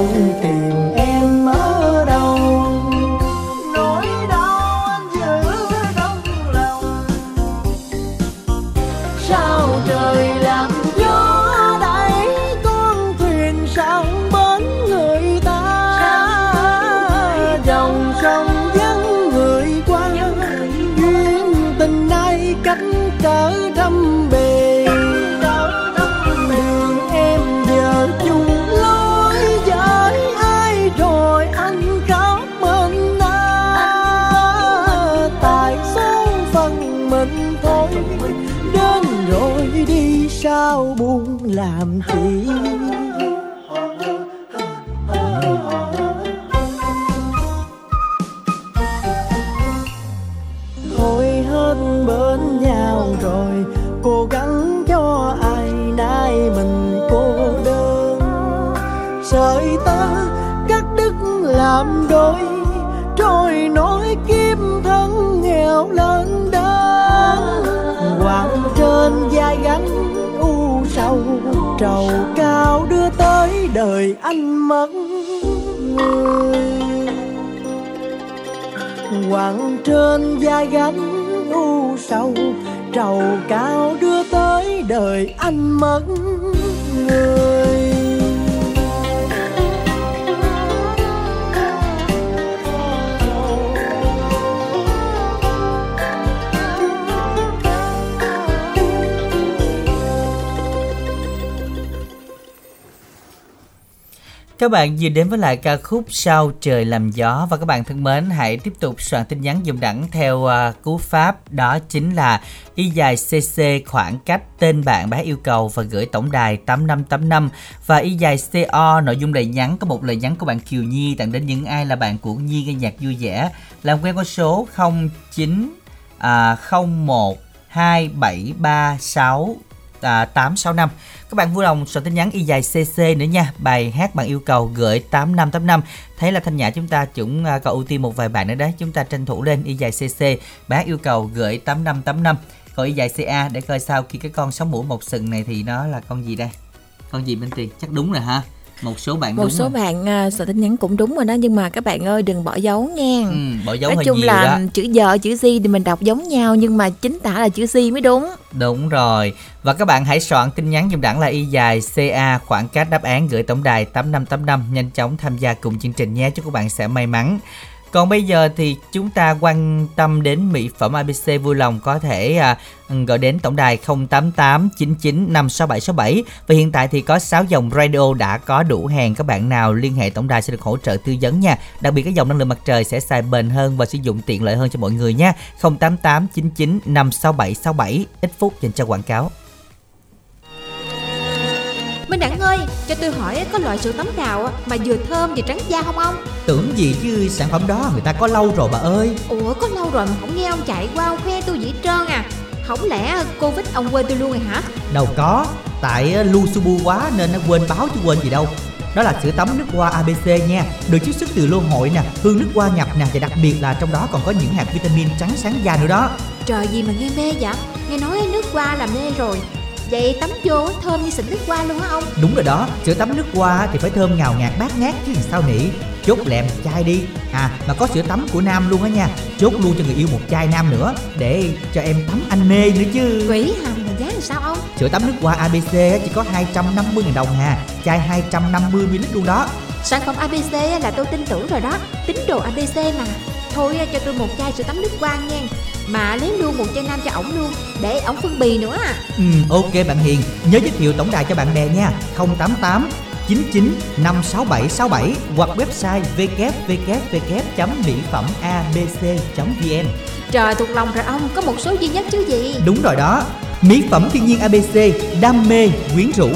quặng trên vai gánh u sầu trầu cao đưa tới đời anh mất. Các bạn vừa đến với lại ca khúc Sao trời làm gió. Và các bạn thân mến hãy tiếp tục soạn tin nhắn dùng đẳng theo uh, cú pháp đó chính là y dài cc khoảng cách tên bạn bé yêu cầu và gửi tổng đài 8585 và y dài co nội dung lời nhắn có một lời nhắn của bạn Kiều Nhi tặng đến những ai là bạn của Nhi nghe nhạc vui vẻ. Làm quen con số 09 à, 01 2736 à, 865 các bạn vui lòng soạn tin nhắn y dài cc nữa nha. Bài hát bạn yêu cầu gửi 8585 thấy là thanh nhã chúng ta cũng à, có ưu tiên một vài bạn nữa đấy. Chúng ta tranh thủ lên y dài cc bài hát yêu cầu gửi 8585 còn y dài ca để coi sau khi cái con sóng mũi một sừng này thì nó là con gì đây? Con gì bên tiền chắc đúng rồi ha một số bạn một số rồi. bạn uh, soạn tin nhắn cũng đúng rồi đó nhưng mà các bạn ơi đừng bỏ dấu nha ừ, bỏ dấu nói chung nhiều là đó chữ giờ chữ gì thì mình đọc giống nhau nhưng mà chính tả là chữ gì mới đúng Đúng rồi. Và các bạn hãy soạn tin nhắn dùng đẳng là y dài CA khoảng cách đáp án gửi tổng đài 8585 nhanh chóng tham gia cùng chương trình nhé. Chúc các bạn sẽ may mắn. Còn bây giờ thì chúng ta quan tâm đến mỹ phẩm ABC vui lòng có thể à, gọi đến tổng đài 088 99 56767 và hiện tại thì có 6 dòng radio đã có đủ hàng các bạn nào liên hệ tổng đài sẽ được hỗ trợ tư vấn nha. Đặc biệt cái dòng năng lượng mặt trời sẽ xài bền hơn và sử dụng tiện lợi hơn cho mọi người nha. 088 99 56767 ít phút dành cho quảng cáo. Minh Đẳng ơi, cho tôi hỏi có loại sữa tắm nào mà vừa thơm vừa trắng da không ông? Tưởng gì chứ sản phẩm đó người ta có lâu rồi bà ơi. Ủa có lâu rồi mà không nghe ông chạy qua ông khoe tôi dĩ trơn à Không lẽ Covid ông quên tôi luôn rồi hả? Đâu có, tại ờ, lu su bu quá nên nó quên báo chứ quên gì đâu. Đó là sữa tắm nước hoa ABC nha, được chiết xuất từ lô hội nè, hương nước hoa nhập nè và đặc biệt là trong đó còn có những hạt vitamin trắng sáng da nữa đó. Trời gì mà nghe mê vậy? Nghe nói nước hoa là mê rồi Vậy tắm vô thơm như xịt nước hoa luôn hả ông? Đúng rồi đó, sữa tắm nước hoa thì phải thơm ngào ngạt bát ngát chứ sao nỉ. Chốt lẹm chai đi. À mà có sữa tắm của nam luôn á nha. Chốt luôn cho người yêu một chai nam nữa để cho em tắm anh mê nữa chứ. Quỷ hầm mà giá là sao ông? Sữa tắm nước hoa ABC chỉ có 250 000 đồng hà, chai 250 ml luôn đó. Sản phẩm ABC là tôi tin tưởng rồi đó Tín đồ ABC mà Thôi cho tôi một chai sữa tắm nước hoa nha Mà lấy luôn một chai nam cho ổng luôn Để ổng phân bì nữa à Ừ, ok bạn Hiền, nhớ giới thiệu tổng đài cho bạn bè nha. 088 99 56767 hoặc website www.mỹphẩmabc.vn. Trời thuộc lòng rồi ông Có một số duy nhất chứ gì Đúng rồi đó. Mỹ phẩm thiên nhiên ABC, đam mê, quyến rũ.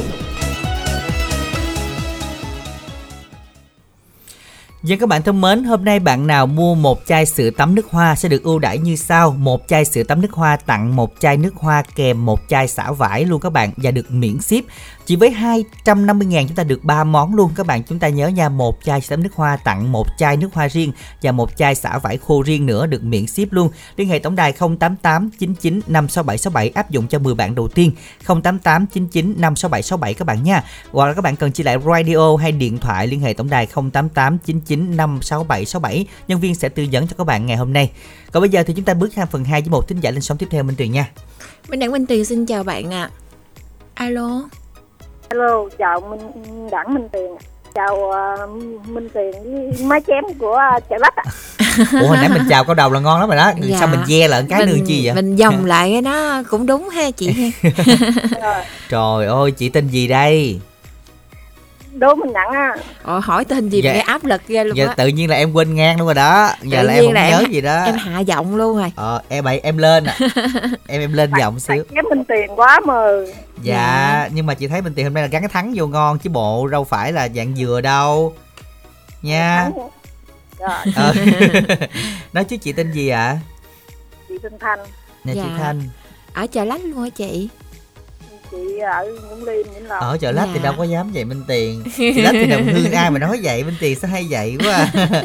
Dạ các bạn thân mến, hôm nay bạn nào mua một chai sữa tắm nước hoa sẽ được ưu đãi như sau. Một chai sữa tắm nước hoa tặng một chai nước hoa kèm một chai xả vải luôn các bạn và được miễn ship. Chỉ với 250.000 chúng ta được 3 món luôn các bạn. Chúng ta nhớ nha, một chai sữa nước hoa tặng một chai nước hoa riêng và một chai xả vải khô riêng nữa được miễn ship luôn. Liên hệ tổng đài 088 99 56767 áp dụng cho 10 bạn đầu tiên. 088 99 56767 các bạn nha. Hoặc là các bạn cần chia lại radio hay điện thoại liên hệ tổng đài 088 99 56767. Nhân viên sẽ tư vấn cho các bạn ngày hôm nay. Còn bây giờ thì chúng ta bước sang phần 2 với một thính giả lên sóng tiếp theo Minh Tuyền nha. Minh Đẳng Minh Tuyền xin chào bạn ạ. À. Alo. Alo, chào Minh Đẳng Minh Tuyền. Chào uh, Minh Tuyền với máy chém của uh, chợ lách ạ. Ủa hồi nãy mình chào câu đầu là ngon lắm rồi đó. Dạ. Sao mình ve lại cái mình, nương chi vậy? Mình dòng lại cái nó cũng đúng ha chị ha. Trời ơi, chị tên gì đây? Đố Minh Đẳng á. Ồ, hỏi tên gì Dạ. dạ. nghe áp lực ghê luôn á. tự nhiên là em quên ngang luôn rồi đó. Giờ Tự là em không là nhớ em- gì đó. Em hạ giọng luôn rồi. Ờ, em bậy em lên à. em em lên giọng xíu. Chém Minh Tuyền quá mà. Dạ, nhưng mà chị thấy Bình Tiền hôm nay là gắn cái thắng vô ngon chứ bộ đâu phải là dạng dừa đâu. Nha. Rồi, Ờ. Nói chứ chị tên gì ạ? chị Tinh Thanh, Nè chị Dạ. Thanh. Ở chợ lách luôn hả chị? Chị ở Nguyễn Liêm, Vĩnh Long. Ở chợ lách thì Dạ. đâu có dám vậy Minh Tiền. Chị lách thì đồng hương ai mà nói vậy Minh Tiền sao hay vậy quá. à.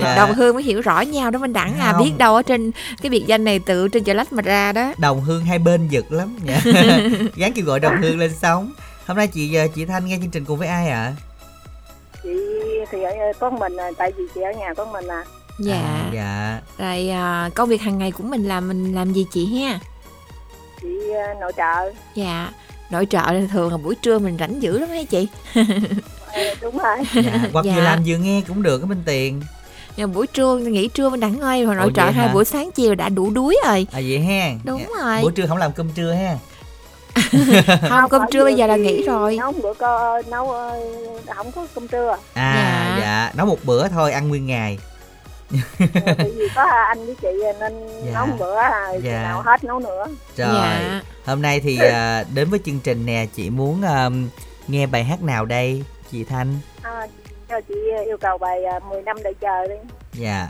Dạ. Đồng Hương mới hiểu rõ nhau đó Minh Đẳng à. Biết đâu ở trên cái biệt danh này tự trên chợ lách mà ra đó Đồng hương hai bên giật lắm nha. Gán kêu gọi đồng hương lên sóng. Hôm nay chị ờ, chị Thanh nghe chương trình cùng với ai ạ? Chị thì ở con mình, à, tại vì chị ở nhà con mình à. Dạ À, dạ. Rồi à, công việc hàng ngày của mình là mình làm gì chị ha? Chị à, nội trợ. Dạ Nội trợ thì thường là buổi trưa mình rảnh dữ lắm hả chị? Ờ, đúng rồi. Dạ, hoặc Dạ. vừa làm vừa nghe cũng được á Minh Tiền. Nhưng mà buổi trưa nghỉ trưa mình đẳng ơi Rồi nội trợ hai buổi sáng chiều đã đủ đuối rồi À vậy ha. Đúng rồi Buổi trưa không làm cơm trưa ha. Không cơm trưa bây giờ là nghỉ rồi Nấu bữa co nấu ờ, không có cơm trưa. À Dạ. dạ, nấu một bữa thôi ăn nguyên ngày. Ờ, Tại vì có anh với chị nên Dạ. nấu bữa à, Dạ. nào hết nấu nữa. Rồi. Dạ Hôm nay thì à, đến với chương trình nè, chị muốn à, nghe bài hát nào đây, chị Thanh? À, cho chị yêu cầu bài à, 10 năm đợi chờ đi. Dạ.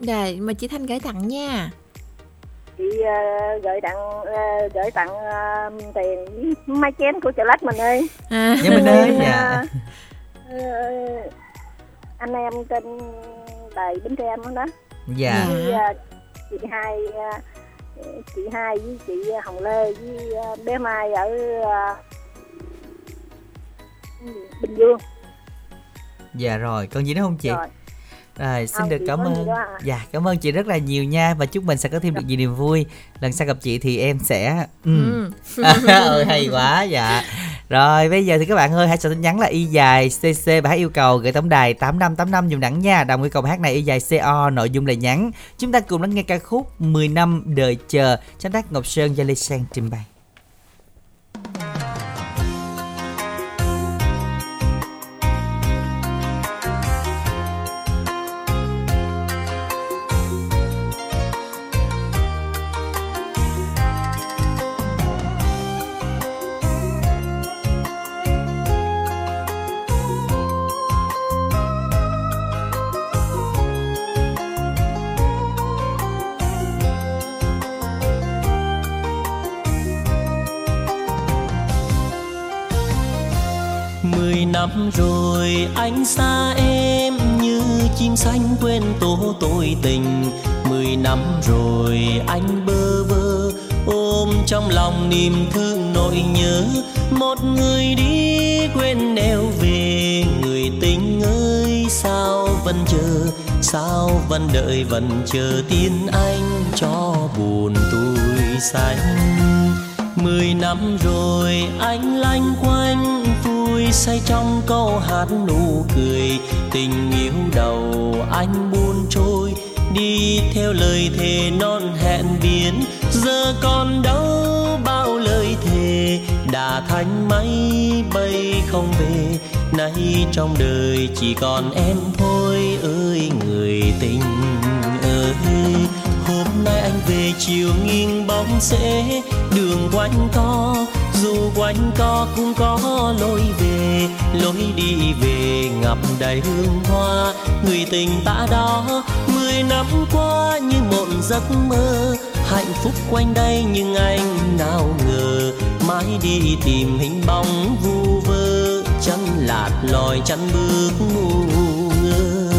Rồi mà chị Thanh gửi tặng nha chị uh, gửi tặng uh, gửi tặng uh, tiền máy chén của chợ lách mình ơi à, Dạ mình ơi, dạ. ờ, anh em trên đài bến tre đó đó Dạ. với uh, chị hai uh, chị hai với chị hồng lê với uh, bé mai ở uh, bình dương Dạ rồi, còn gì nữa không chị? rồi Rồi, xin Không, được cảm ơn. Dạ, cảm ơn chị rất là nhiều nha và chúc mình sẽ có thêm được nhiều niềm vui. Lần sau gặp chị thì em sẽ ừ. Ừ. ừ hay quá dạ. Rồi bây giờ thì các bạn ơi hãy soạn tin nhắn là y dài CC và hãy yêu cầu gửi tổng đài 8585 dùng đẳng nha. Đồng yêu cầu hát này y dài CO nội dung lời nhắn. Chúng ta cùng lắng nghe ca khúc 10 năm đợi chờ sáng tác Ngọc Sơn do Lê Sang trình bày. Năm rồi anh xa em như chim xanh quên tổ tôi tình. Mười năm rồi anh bơ vơ ôm trong lòng niềm thương nỗi nhớ. Một người đi quên nẻo về, người tình ơi, sao vẫn chờ? Sao vẫn đợi, vẫn chờ tin anh cho buồn tôi xanh? Mười năm rồi anh lanh quanh vui say trong câu hát nụ cười. Tình yêu đầu anh buôn trôi, Đi theo lời thề non hẹn biến. Giờ còn đâu bao lời thề Đã thành máy bay không về. Nay trong đời chỉ còn em thôi ơi, người tình ơi. Hôm nay anh về chiều nghiêng bóng sẽ, đường quanh co quanh co cũng có lối về, lối đi về ngập đầy hương hoa. Người tình ta đó, mười năm qua như một giấc mơ. Hạnh phúc quanh đây nhưng anh nào ngờ, mãi đi tìm hình bóng vu vơ. Chân lạt lòi chăn bước ngu ngơ.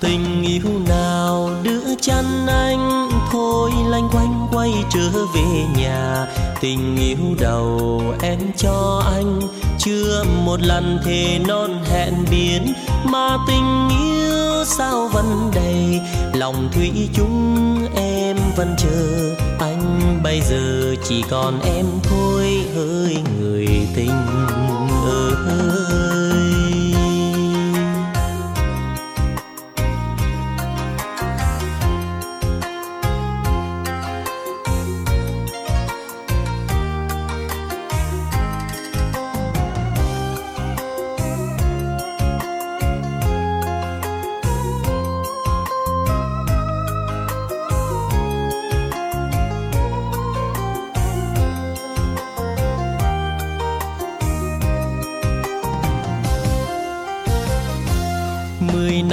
Tình yêu nào đưa chân anh thôi, lanh quanh quay trở về nhà. Tình yêu đầu em cho anh, chưa một lần thề non hẹn biến. Mà tình yêu sao vẫn đầy, lòng thủy chung em vẫn chờ anh. Bây giờ chỉ còn em thôi hỡi người tình.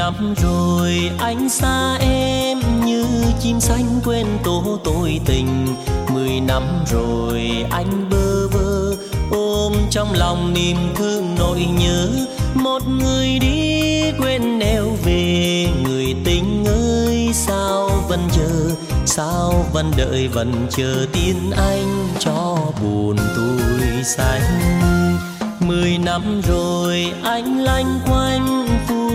Năm rồi, anh xa em như chim xanh quên tổ tôi tình. Mười năm rồi, anh bơ vơ ôm trong lòng niềm thương nỗi nhớ. Một người đi quên neo về, người tình ơi, sao vẫn chờ? Sao vẫn đợi, vẫn chờ tin anh cho buồn tôi xanh? Mười năm rồi, anh lanh quanh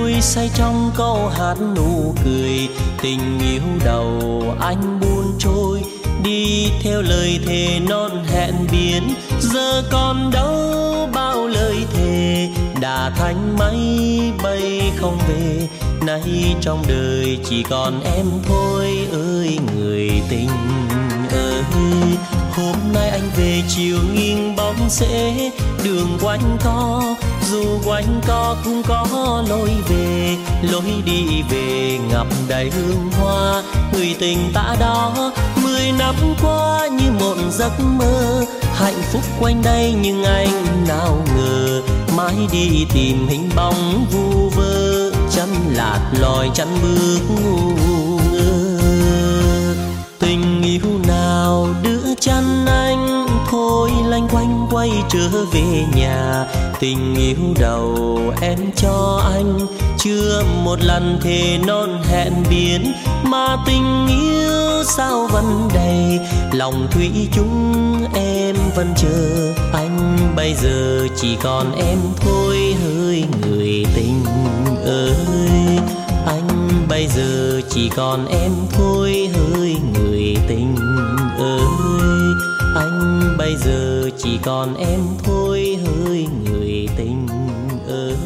vui say trong câu hát nụ cười. Tình yêu đầu anh buôn trôi, đi theo lời thề non hẹn biến giờ còn đâu bao lời thề đã thành máy bay không về. Nay trong đời chỉ còn em thôi ơi người tình hôm nay anh về chiều nghiêng bóng rễ đường quanh co, dù quanh co cũng có lối về. Lối đi về ngập đầy hương hoa, người tình ta đó, mười năm qua như một giấc mơ. Hạnh phúc quanh đây nhưng anh nào ngờ, mãi đi tìm hình bóng vu vơ. Chân lạt lòi chân bước ngu chiều yêu nào đưa chân anh thôi, lanh quanh quay trở về nhà. Tình yêu đầu em cho anh, chưa một lần thề non hẹn biến. Mà tình yêu sao vẫn đầy, lòng thủy chung em vẫn chờ anh. Bây giờ chỉ còn em thôi hỡi người tình ơi bây giờ chỉ còn em thôi hỡi người tình ơi. Anh bây giờ chỉ còn em thôi hỡi người tình ơi.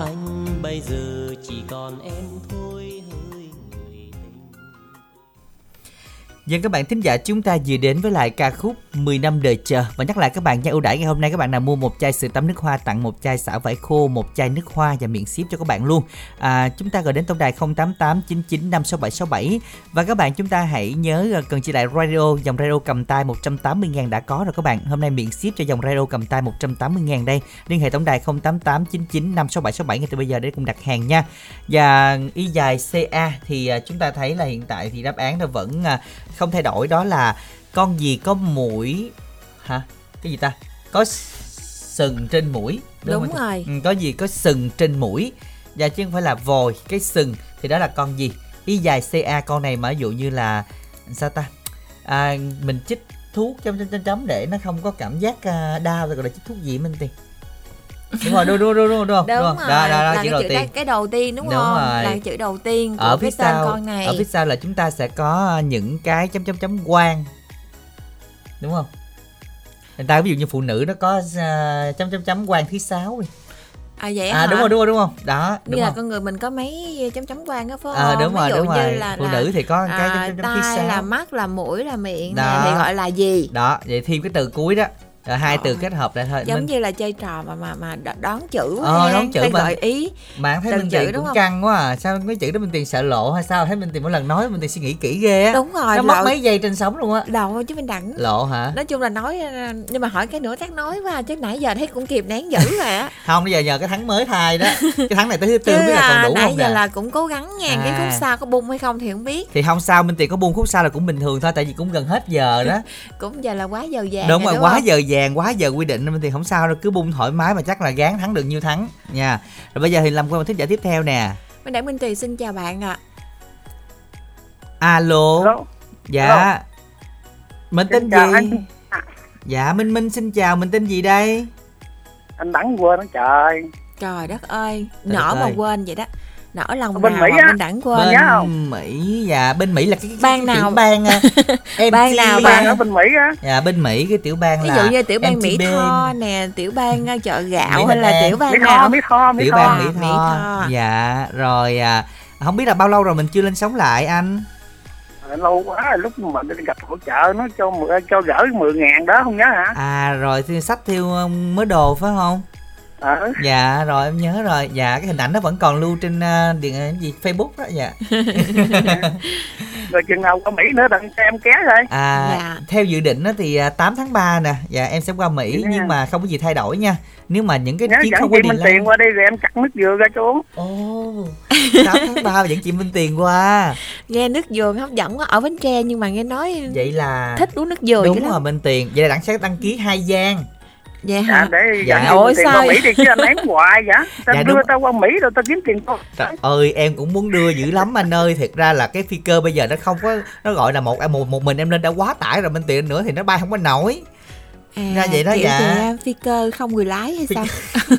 Anh bây giờ chỉ còn em Dân các bạn thính giả chúng ta vừa đến với lại ca khúc 10 năm đời chờ và nhắc lại các bạn nha ưu đãi ngày hôm nay các bạn nào mua một chai sữa tắm nước hoa tặng một chai xả vải khô, một chai nước hoa và miệng ship cho các bạn luôn. À, chúng ta gọi đến tổng đài 0889956767 và các bạn chúng ta hãy nhớ à, cần chỉ lại radio dòng radio cầm tay 180 000 đã có rồi các bạn. Hôm nay miệng ship cho dòng radio cầm tay 180 000 đây. Liên hệ tổng đài 0889956767 ngay từ bây giờ để cùng đặt hàng nha. Và y dài CA thì à, chúng ta thấy là hiện tại thì đáp án nó vẫn à, không thay đổi đó là con gì có mũi hả? Cái gì ta? Có sừng trên mũi Đúng không? rồi. ừ, có gì có sừng trên mũi. Và chứ không phải là vòi cái sừng thì đó là con gì? Y dài ca con này mà ví dụ như là sao ta? À, mình chích thuốc chấm chấm chấm chấm để nó không có cảm giác à, đau rồi gọi là chích thuốc gì mình tiền đúng rồi đúng đúng đúng đúng đúng, đúng, rồi đó đó đó là chữ cái đầu tiên đó, cái đầu tiên đúng, Đúng không rồi. là chữ đầu tiên của ở cái phía tên sau con này ở phía sau là chúng ta sẽ có những cái chấm chấm chấm quang đúng không người ta ví dụ như phụ nữ nó có à, chấm chấm chấm quang thứ sáu à vậy à hả? đúng rồi đúng rồi đúng không đó như đúng là không con người mình có mấy chấm chấm quang đó phải không? Ờ, đúng Ví rồi, dụ đúng như rồi. Là, Phụ là, nữ thì có cái chấm à, chấm chấm thứ tai sáu. là mắt là mũi là miệng Đó. thì gọi là gì? đó vậy thêm cái từ cuối đó rồi hai Ờ. từ kết hợp lại thôi. Giống Mình- như là chơi trò mà mà mà đ- đoán chữ Ờ, đoán chữ mà- gợi ý mà anh thấy từng minh chữ cũng không? căng quá à. Sao mấy chữ đó minh tiền sợ lộ hay sao? Thấy minh tiền mỗi lần nói minh tiền suy nghĩ kỹ ghê á. Đúng rồi nó mất lộ- mấy giây trên sống luôn á. Đầu chứ mình đặng. Lộ hả? Nói chung là nói ờ, nhưng mà hỏi cái nữa chắc nói quá chứ nãy giờ thấy cũng kịp nén dữ rồi á. Không bây giờ nhờ cái tháng mới thay đó. Cái tháng này tới thứ tư biết là là còn đủ nãy không giờ nè là cũng cố gắng nha cái À. khúc sau có bung hay không thì không biết. Thì không sao minh tiền có buông khúc sau là cũng bình thường thôi tại vì cũng gần hết giờ đó. Cũng giờ là quá giờ vàng đúng rồi, quá giờ vàng quá giờ quy định nên thì không sao đâu cứ bung thoải mái mà chắc là gán thắng được nhiêu thắng nha rồi bây giờ thì làm quen một thính giả tiếp theo nè Minh Đảng Minh Tuyền xin chào bạn ạ alo Alo. dạ Alo. Mình Xin tên chào gì? anh. Dạ Minh Minh xin chào, mình tên gì đây? anh đắng quên nó trời Trời đất ơi, Trời nở đất mà ơi. quên vậy đó. Nở lòng Bên nào Mỹ mà á. bên đẳng quên. bên không? Mỹ dạ bên Mỹ là cái, cái, Bang cái nào? tiểu bang à, Bang MT nào bang? ở bên mỹ á dạ bên Mỹ cái tiểu bang Ví dụ như tiểu bang Mỹ MTB. Tho nè, tiểu bang ờ, chợ gạo Mỹ hay là tiểu An. bang mỹ nào? tho mỹ tho mỹ tiểu bang Mỹ Mỹ Tho. Dạ rồi à, không biết là bao lâu rồi mình chưa lên sống lại anh Ờ, lâu quá rồi, lúc mà đi gặp hỗ trợ nó cho cho gửi 10 ngàn đó không nhớ hả à rồi thì sách theo um, mới đồ phải không ờ dạ rồi em nhớ rồi. Dạ cái hình ảnh nó vẫn còn lưu trên uh, điện cái gì Facebook đó dạ. Rồi chừng nào qua mỹ nữa đừng cho em ké rồi à Dạ. theo dự định đó thì à, 8 tháng 3 nè. Dạ em sẽ qua Mỹ Dạ. nhưng mà không có gì thay đổi nha. Nếu mà những cái nhớ chuyến dẫn không chị có minh delay tiền qua đi rồi em cắt nước dừa ra cho uống. Ồ 8 tháng 3 dẫn chị Minh Tiền qua. Nghe nước dừa hấp dẫn quá ở Bến Tre nhưng mà nghe nói vậy là thích uống nước dừa đúng rồi Minh Tiền. Vậy là đặng sẽ đăng ký hai gian Vậy à, hả? để Dạ. minh tiền sao qua mỹ đi chứ anh ém hoài vậy ta Dạ, đưa đúng. tao qua mỹ rồi tao kiếm tiền thôi Trời ơi em cũng muốn đưa dữ lắm anh ơi Thiệt ra là cái phi cơ bây giờ nó không có Nó gọi là một một, một mình em lên đã quá tải rồi Minh Tiền nữa thì nó bay không có nổi À, Ra vậy đó, dạ. vậy, phi cơ không người lái hay sao?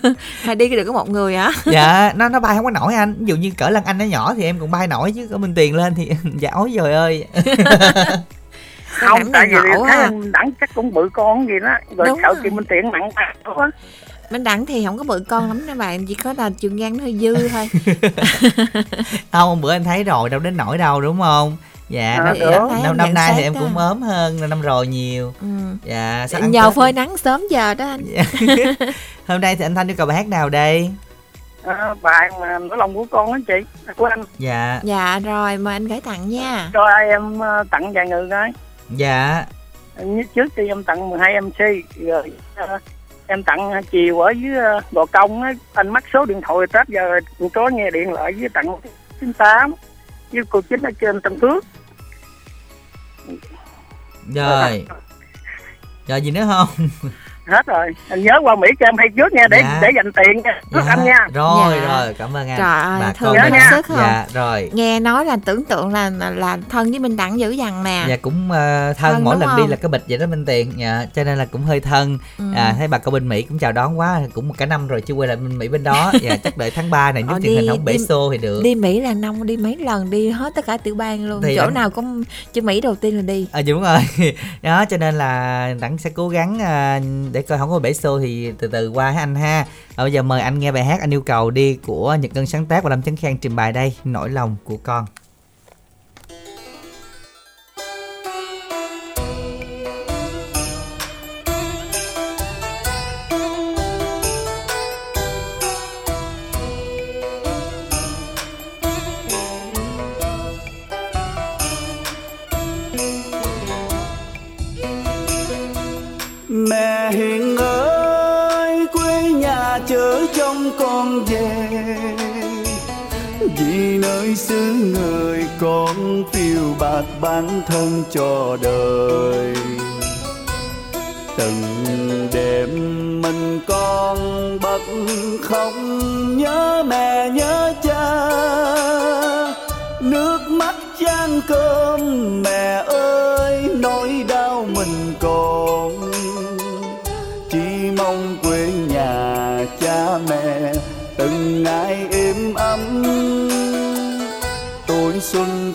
hay đi được có một người hả? Dạ nó nó bay không có nổi anh Ví dụ như cỡ lăng anh nó nhỏ thì em cũng bay nổi chứ Có Minh Tiền lên thì dạ ối trời ơi Sao không đẳng tại vì thấy anh đẳng chắc cũng bự con gì đó rồi Đúng sợ rồi. chị minh tiền nặng quá Bên đẳng thì không có bự con lắm nha bạn, chỉ có là ngang nó hơi dư thôi. Không bữa em thấy rồi đâu đến nổi đâu đúng không Dạ À, năm, năm, năm, năm nay thì em đó. cũng ốm hơn năm rồi nhiều Ừ. Dạ sao Nhờ phơi đi. nắng sớm giờ đó anh. Hôm nay thì anh Thanh yêu cầu bài hát nào đây à, bài mà nỗi lòng của con đó chị của anh Dạ Dạ rồi, mời anh gửi tặng nha. cho ai em ờ, tặng vài người coi Dạ. Nhất trước thì em tặng 12 mc rồi ờ, em tặng chiều ở dưới ờ, gò công á anh mắc số điện thoại tết giờ có nghe điện lại với tặng 98 với cô chính ở trên Tân Phước. Rồi. Rồi gì nữa không hết rồi anh nhớ qua Mỹ cho em hay trước nha để Dạ. để dành tiền nha trước anh nha Rồi Dạ. rồi cảm ơn anh Trời ơi, Bà thương hết mình- sức không? Dạ rồi Nghe nói là tưởng tượng là là, là thân với Minh Đẳng dữ dằn nè. Dạ cũng ờ, thân, Thân mỗi lần không? đi là cái bịch vậy đó Minh Tiền dạ, Cho nên là cũng hơi thân Ừ. à, Thấy bà con bên Mỹ cũng chào đón quá Cũng một cả năm rồi chưa quay lại bên Mỹ bên đó dạ, Chắc đợi tháng 3 này nếu Ờ, truyền hình không bể xô thì được Đi Mỹ là năm đi mấy lần đi hết tất cả tiểu bang luôn. Thì Chỗ anh- nào cũng chứ Mỹ đầu tiên là đi. À đúng rồi Đó cho nên là Đẳng sẽ cố gắng à, để coi không có bể xô thì từ từ qua ha anh ha. À, Bây giờ mời anh nghe bài hát anh yêu cầu đi Của Nhật Ngân sáng tác và Lâm Chấn Khang trình bày đây. Nỗi lòng của con. Nơi xứ người con phiêu bạt bản thân cho đời. Từng đêm mình con bật khóc, nhớ mẹ, nhớ cha. Nước mắt chan cơm, mẹ ơi, nỗi đau mình còn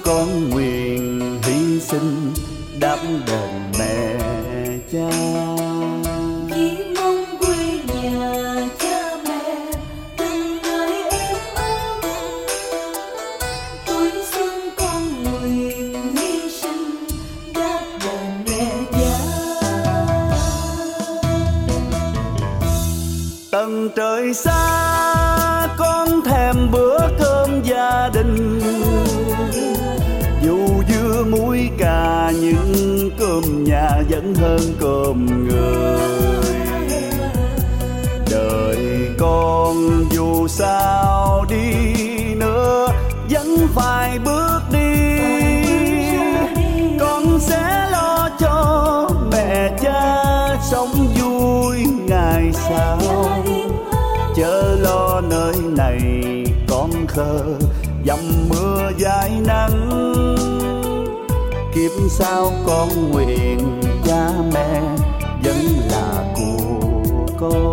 con nguyện hy sinh đáp đền vẫn hơn cơm người. Đời con dù sao đi nữa, vẫn phải bước đi. Con sẽ lo cho mẹ cha sống vui ngày sau. Chớ lo nơi này con khờ dầm mưa dài nắng kiếp sau con nguyện cha mẹ vẫn là của con.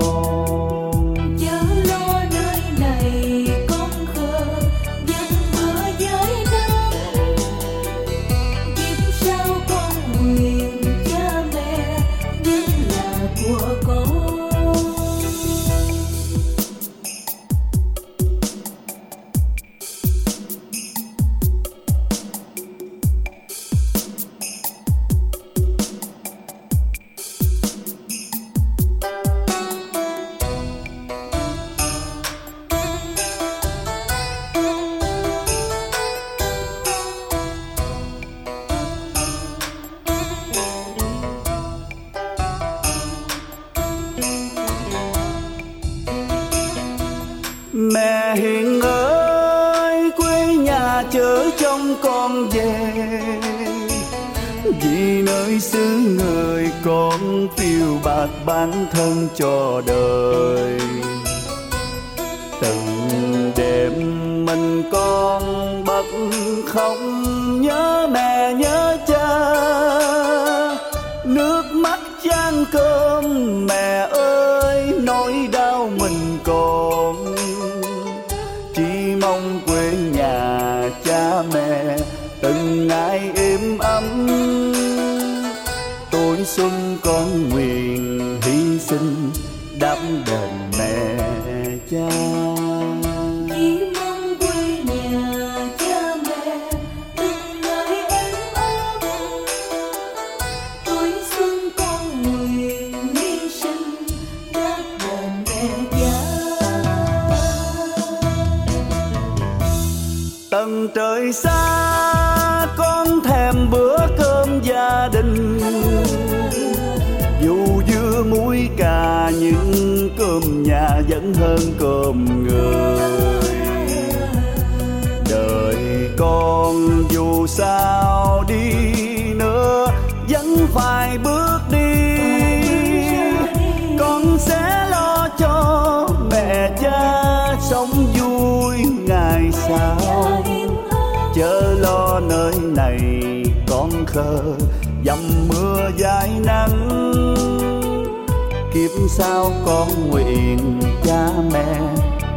Nguyện cha mẹ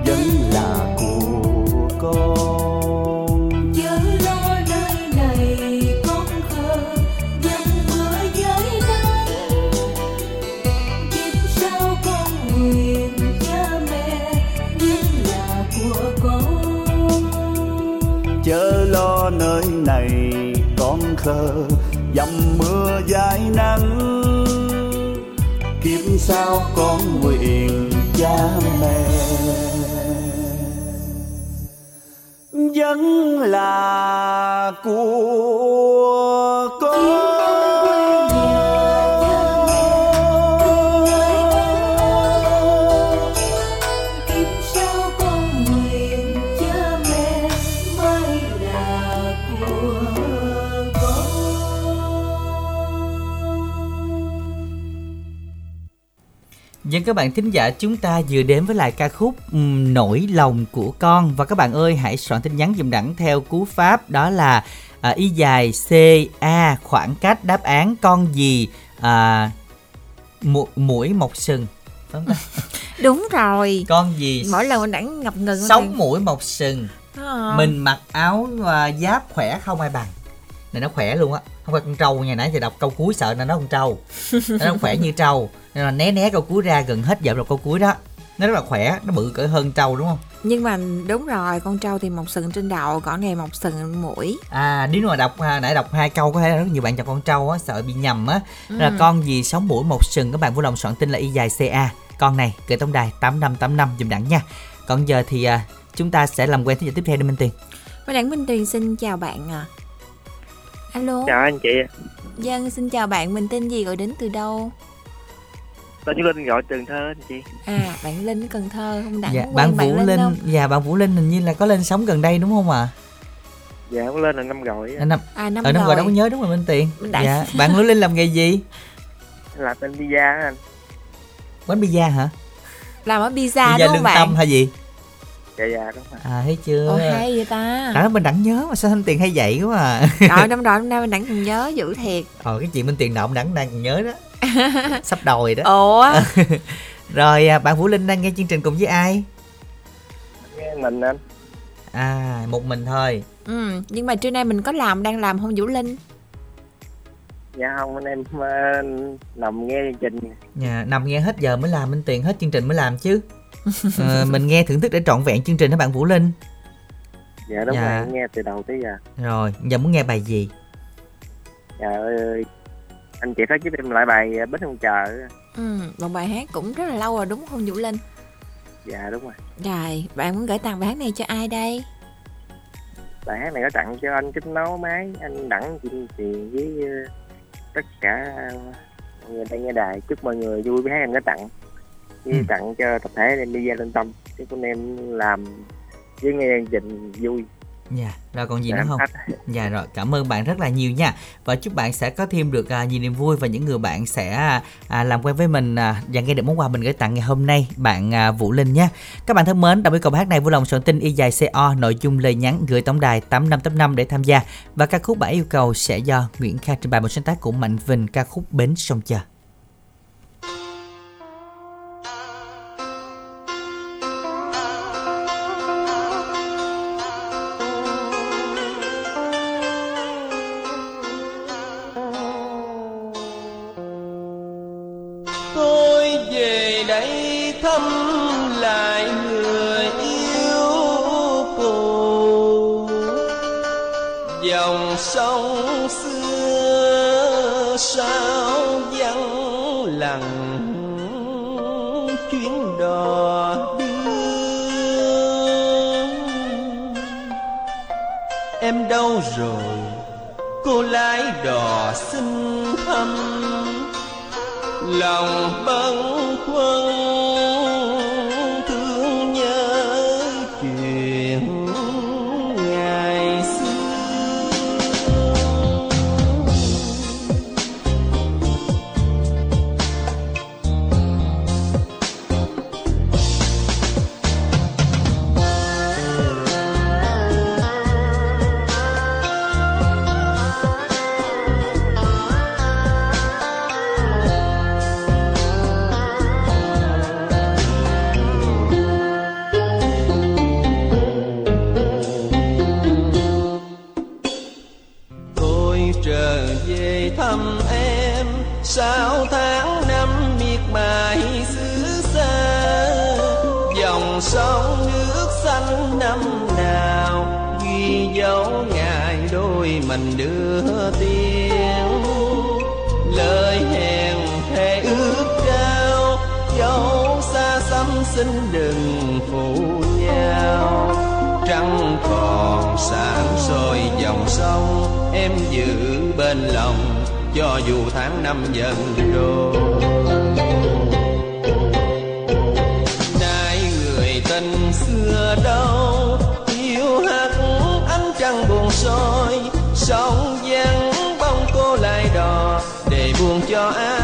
vẫn là của con. Chớ lo nơi này con khờ dầm mưa với nắng kiếp sau con nguyện cha mẹ vẫn là của con? Chớ lo nơi này con khờ dầm mưa dài nắng. Kiếp sau cha mẹ. Vẫn là của các bạn thính giả chúng ta vừa đến với lại ca khúc Nỗi lòng của con. Và các bạn ơi hãy soạn tin nhắn dùm đẳng theo cú pháp đó là à, y dài C A khoảng cách đáp án con gì à, mu- mũi mọc sừng. Đúng rồi. con gì Mỗi lần mình đẳng ngập ngừng sống mũi mọc sừng. À. mình mặc áo à, giáp khỏe không ai bằng. Này nó khỏe luôn á. Không phải con trâu ngày nãy giờ đọc câu cuối sợ nên nó con trâu. Nó khỏe như trâu nên là né né câu cuối ra gần hết dậm là câu cuối đó nó rất là khỏe nó bự cỡ hơn trâu đúng không Nhưng mà đúng rồi, con trâu thì mọc sừng trên đầu, còn này mọc sừng mũi. à nếu mà đọc à, nãy đọc hai câu có thể là rất nhiều bạn chọn con trâu á sợ bị nhầm á Ừ. là con gì sống mũi một sừng các bạn vui lòng soạn tin là y dài ca con này gửi tổng đài tám năm tám năm dùm đẳng nha còn giờ thì à, chúng ta sẽ làm quen thính giả tiếp theo đi minh tiền Và đẳng Minh Tuyền xin chào bạn à. Alo. chào anh chị Dân xin chào bạn, mình tên gì gọi đến từ đâu? Tên Như Linh gọi Cần Thơ anh chị. À, bạn Linh ở Cần Thơ không? Đặng dạ, bạn Vũ Linh, không? dạ bạn Vũ Linh hình như là có lên sống gần đây đúng không ạ? Dạ cũng lên là năm rồi à? năm À, năm ở năm rồi. rồi đâu có nhớ đúng rồi Minh Tiền. Đã- dạ bạn Vũ Linh làm nghề gì? Là tên pizza á anh. Quán pizza hả? Làm ở pizza, pizza đúng không lương bạn? tâm hay gì? Dạ dạ đúng rồi. À thấy chưa? Ồ hay vậy ta. Đó mình đẳng nhớ mà sao thanh tiền hay vậy quá à. Rồi năm rồi năm nay mình còn nhớ dữ thiệt. Ờ cái chuyện bên tiền nợ đẳng đang nhớ đó Sắp đòi đó. Ủa? Rồi à, bạn Vũ Linh đang nghe chương trình cùng với ai? Nghe mình anh. À một mình thôi. Ừ, Nhưng mà trưa nay mình có làm đang làm không Vũ Linh? Dạ không anh em ờ, nằm nghe chương trình. Nhà, Nằm nghe hết giờ mới làm bên tiền hết chương trình mới làm chứ. Ờ, Mình nghe thưởng thức để trọn vẹn chương trình đó bạn Vũ Linh. Dạ đúng Dạ. rồi nghe từ đầu tới giờ. Rồi giờ muốn nghe bài gì? Dạ ơi anh chị phát giúp em lại bài ờ, bến không chờ. Ừ, Một bài hát cũng rất là lâu rồi đúng không Vũ Linh? Dạ đúng rồi. Rồi bạn muốn gửi tặng bài hát này cho ai đây? Bài hát này có tặng cho anh kính nấu máy anh đẳng chị tiền với ờ, tất cả mọi người đang nghe đài. Chúc mọi người vui với hát em có tặng. Với Ừ. tặng cho tập thể em đi ra lên tâm. Chúc anh em làm với nghe chương trình vui Dạ, rồi còn gì Dạ, nữa không? hết. Dạ rồi, cảm ơn bạn rất là nhiều nha. Và chúc bạn sẽ có thêm được à, nhiều niềm vui và những người bạn sẽ à, à, làm quen với mình à, và nghe được món quà mình gửi tặng ngày hôm nay, bạn à, Vũ Linh nha. Các bạn thân mến, đồng cầu bài hát này vui lòng soạn tin y dài CO nội dung lời nhắn gửi tổng đài 8585 để tham gia và ca khúc bạn yêu cầu sẽ do Nguyễn Kha trình bày một sáng tác của Mạnh Vinh ca khúc Bến sông chờ. Đâu rồi? Cô lái đò xin thăm lòng bâng khuâng. Sông nước xanh năm nào, ghi dấu ngày đôi mình đưa tiếng. Lời hẹn thề ước cao, dấu xa xăm xin đừng phụ nhau. Trăng còn sáng soi dòng sông, em giữ bên lòng cho dù tháng năm dần trôi tình xưa đâu. Yêu hắt ánh trăng buồn soi, sóng vắng bóng cô lại đò, để buồn cho ai?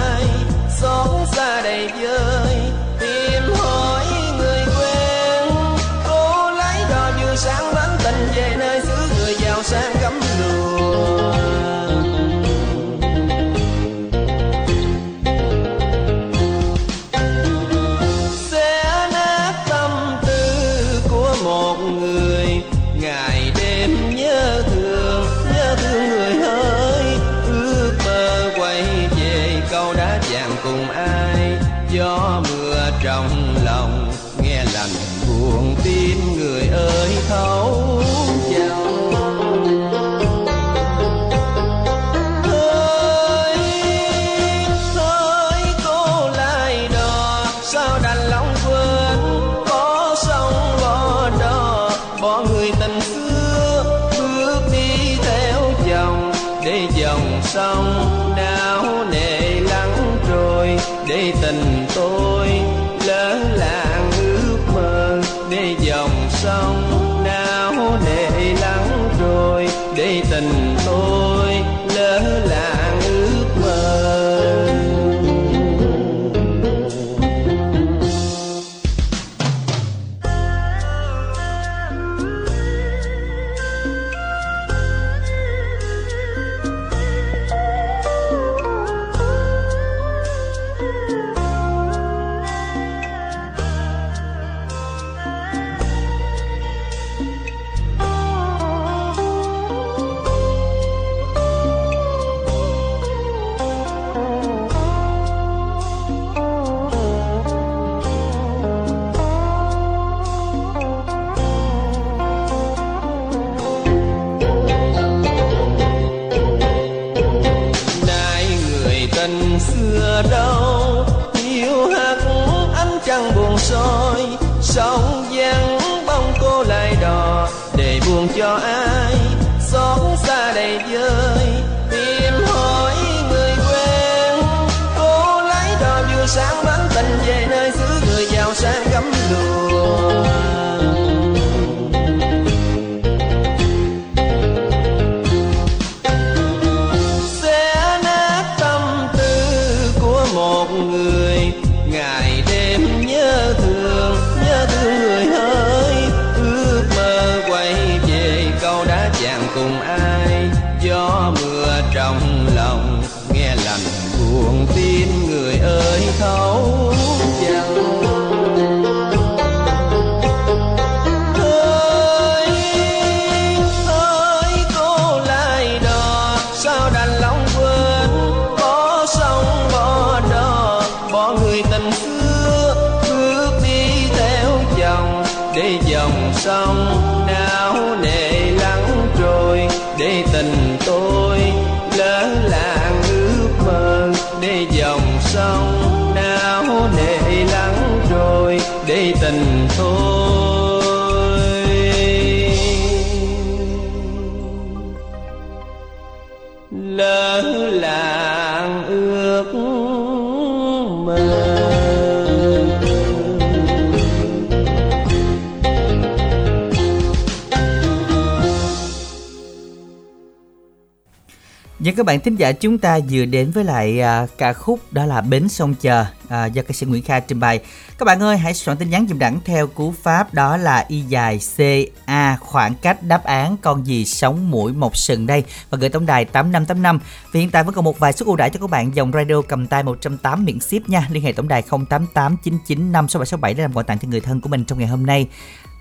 Các bạn thính giả chúng ta vừa đến với lại à, ca khúc đó là Bến Sông Chờ à, do ca sĩ Nguyễn Kha trình bày. Các bạn ơi hãy soạn tin nhắn dùm đẳng theo cú pháp đó là y dài CA khoảng cách đáp án con gì sống mũi một sừng đây và gửi tổng đài 8585. Vì hiện tại vẫn còn một vài suất ưu đãi cho các bạn dòng radio cầm tay 108 miễn ship nha. Liên hệ tổng đài 0889956767 để làm quà tặng cho người thân của mình trong ngày hôm nay.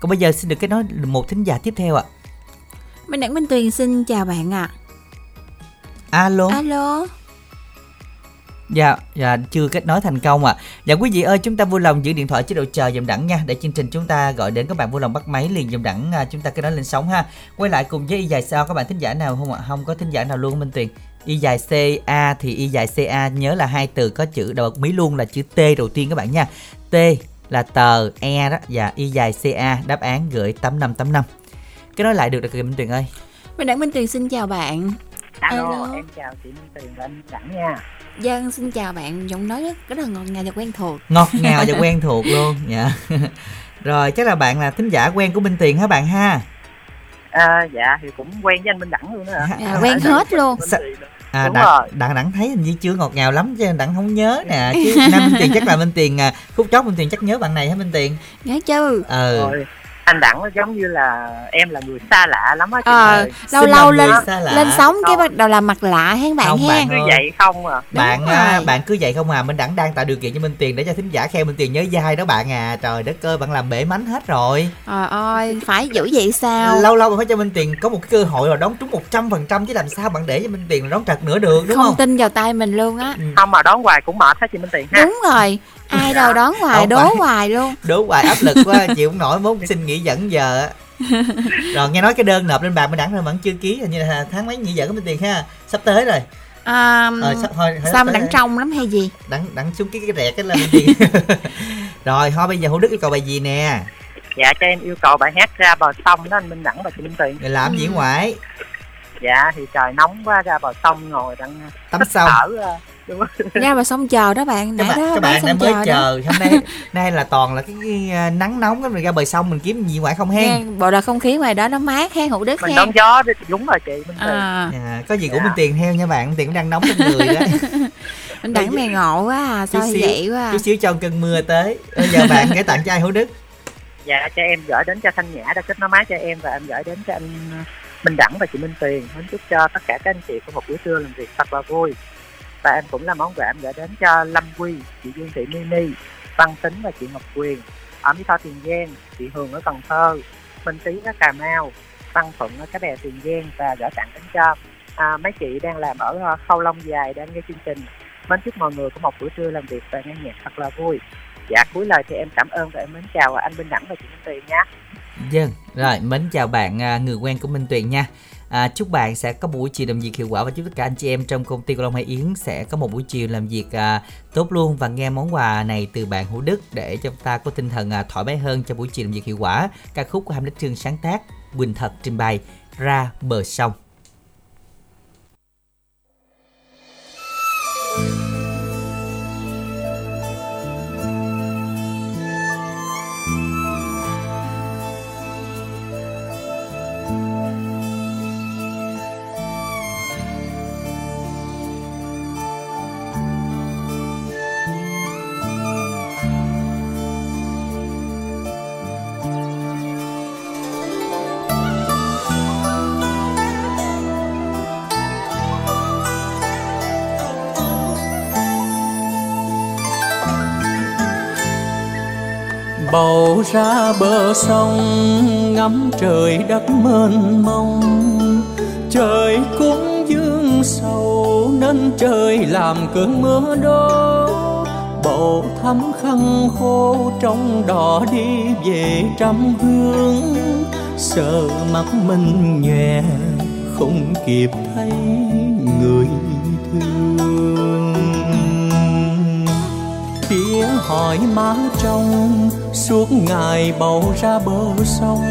Còn bây giờ xin được kết nối một thính giả tiếp theo ạ. Minh Đẳng Minh Tuyền xin chào bạn ạ. Alo. Alo. Dạ, dạ chưa kết nối thành công ạ. À. Dạ quý vị ơi, chúng ta vui lòng giữ điện thoại chế độ chờ dùm đẳng nha để chương trình chúng ta gọi đến các bạn vui lòng bắt máy liền dùm đẳng à, chúng ta kết nối lên sóng ha. Quay lại cùng với y dài sao các bạn thính giả nào không ạ? Không có thính giả nào luôn Minh Tuyền. Y dài CA thì y dài CA nhớ là hai từ có chữ đầu bật mí luôn là chữ T đầu tiên các bạn nha. T là tờ E đó và y dài CA đáp án gửi 8585. Kết nối lại được được Minh Tuyền ơi. Minh Đẳng Minh Tuyền xin chào bạn. Alo, Alo. em chào chị Minh Tuyền và anh Đẳng nha. Dân xin chào bạn, giọng nói rất, rất là ngọt ngào và quen thuộc. Ngọt ngào và quen thuộc luôn. Dạ. Rồi chắc là bạn là thính giả quen của Minh Tuyền hả bạn ha? À, dạ thì cũng quen với anh Minh Đẳng luôn đó hả? À, quen hết luôn. Sa- À, Đúng đặng, rồi. đặng đặng thấy hình như chưa ngọt ngào lắm chứ đặng không nhớ nè chứ nam minh tiền chắc là minh tiền à, khúc chót minh tiền chắc nhớ bạn này hả minh tiền Nhớ chứ. ờ Rồi, anh Đẳng nó giống như là em là người xa lạ lắm á. Ờ, lâu lâu lên lên sóng cái bắt đầu là mặt lạ hen bạn Không, hen. bạn cứ vậy không à. bạn rồi. à, bạn cứ vậy không à minh đẳng đang tạo điều kiện cho minh tiền để cho thính giả khen minh tiền nhớ dai đó bạn à trời đất ơi bạn làm bể mánh hết rồi Trời ơi, phải giữ vậy sao? lâu lâu phải cho minh tiền có một cái cơ hội là đón trúng một trăm phần trăm chứ làm sao bạn để cho minh tiền đón trật nữa được đúng không, không, tin vào tay mình luôn á. Không mà đón hoài cũng mệt hết chị Minh Tuyền ha. Đúng rồi. Ai đâu đón hoài đố phải. hoài luôn. đố hoài áp lực quá chịu không nổi muốn xin nghỉ dẫn giờ á rồi nghe nói cái đơn nộp lên bàn minh đẳng rồi vẫn chưa ký hình như là tháng mấy nghỉ dẫn của minh tiền ha sắp tới rồi À, Ờ, sắp- thôi, sao mà đặng trong lắm hay gì? đặng đặng xuống cái cái rẹt cái lên tiền rồi thôi bây giờ hữu đức yêu cầu bài gì nè Dạ cho em yêu cầu bài hát ra bờ sông đó anh Minh Đẳng và chị Minh Tuyền. rồi làm gì ngoại Dạ thì trời nóng quá ra bờ sông ngồi đang tắm sông ra. Đúng không? Ra mà xong chờ đó bạn, các nãy bạn đó các bạn đã xong mới chờ chờ hôm nay nay là toàn là cái, cái à, nắng nóng cái mình ra bờ sông mình kiếm gì ngoại không hen? Nghe, bộ là không khí ngoài đó nó mát hen hữu đức Mình hen. đón gió đi đúng rồi chị Minh Tuyền. À, à, có gì cũng minh tiền theo nha bạn tiền cũng đang nóng trong người đó. Anh đẳng này ngộ quá à, sao xíu vậy quá à. chút xíu cho cơn mưa tới. Bây giờ bạn gửi tặng cho ai hữu đức? Dạ cho em gửi đến cho Thanh Nhã đã kết nối máy cho em và em gửi đến cho anh Minh Đẳng và chị Minh Tuyền. Muốn chúc cho tất cả các anh chị có một buổi trưa làm việc thật là vui và em cũng là món quà em gửi đến cho Lâm Quy, chị Dương Thị Mini, Văn Tính và chị Ngọc Quyền ở Mỹ Tho Tiền Giang, chị Hường ở Cần Thơ, Minh Tý ở Cà Mau, Văn Thuận ở Cái Bè Tiền Giang và gửi tặng đến cho à, mấy chị đang làm ở à, Khâu Long Dài đang nghe chương trình. Mến chúc mọi người có một buổi trưa làm việc và nghe nhạc thật là vui. Dạ cuối lời thì em cảm ơn và em mến chào anh Minh Đẳng và chị Minh Tuyền nhé. Dân, vâng, rồi mến chào bạn à, người quen của Minh Tuyền nha. À, chúc bạn sẽ có buổi chiều làm việc hiệu quả và chúc tất cả anh chị em trong công ty của Long Hải Yến sẽ có một buổi chiều làm việc à, tốt luôn và nghe món quà này từ bạn Hữu Đức để cho ta có tinh thần à, thoải mái hơn cho buổi chiều làm việc hiệu quả. Ca khúc của hàm Đức Trương sáng tác Quỳnh Thật trình bày Ra bờ sông. Ra bờ sông, ngắm trời đất mênh mông. Trời cũng dương sầu, nên trời làm cơn mưa đó bầu thắm khăn khô trong đỏ đi về trăm hương sợ mắt mình nhòe, không kịp thấy. Hỏi má trong suốt ngày bầu ra bờ sông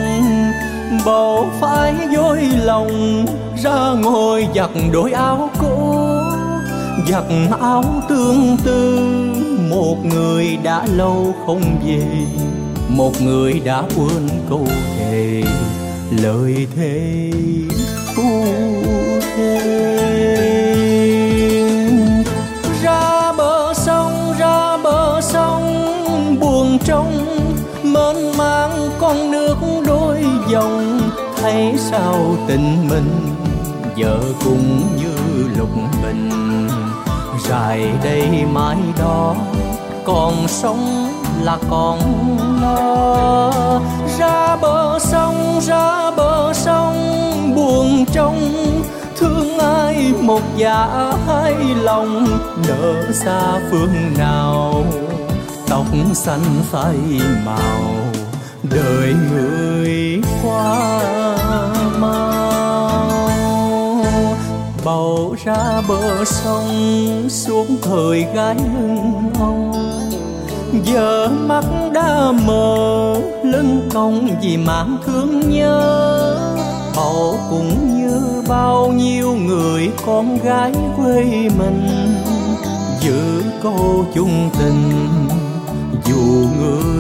bầu phải dối lòng, ra ngồi giặt đôi áo cũ, giặt áo tương tư một người đã lâu không về, một người đã quên câu thề, lời thề phu thề. Sông buồn trong mênh mang con nước đôi dòng. Thấy sao tình mình giờ cũng như lục bình. Dài đây mãi đó còn sống là còn lo ra bờ sông, ra bờ sông, buồn trong thương ai một dạ hai lòng. Nỡ xa phương nào tóc xanh phai màu, đời người qua mau. Bầu ra bờ sông xuống thời gái lưng ông giờ mắt đã mờ, lưng cong vì mang thương nhớ. Bầu cũng như bao nhiêu người con gái quê mình, giữ câu chung tình dù người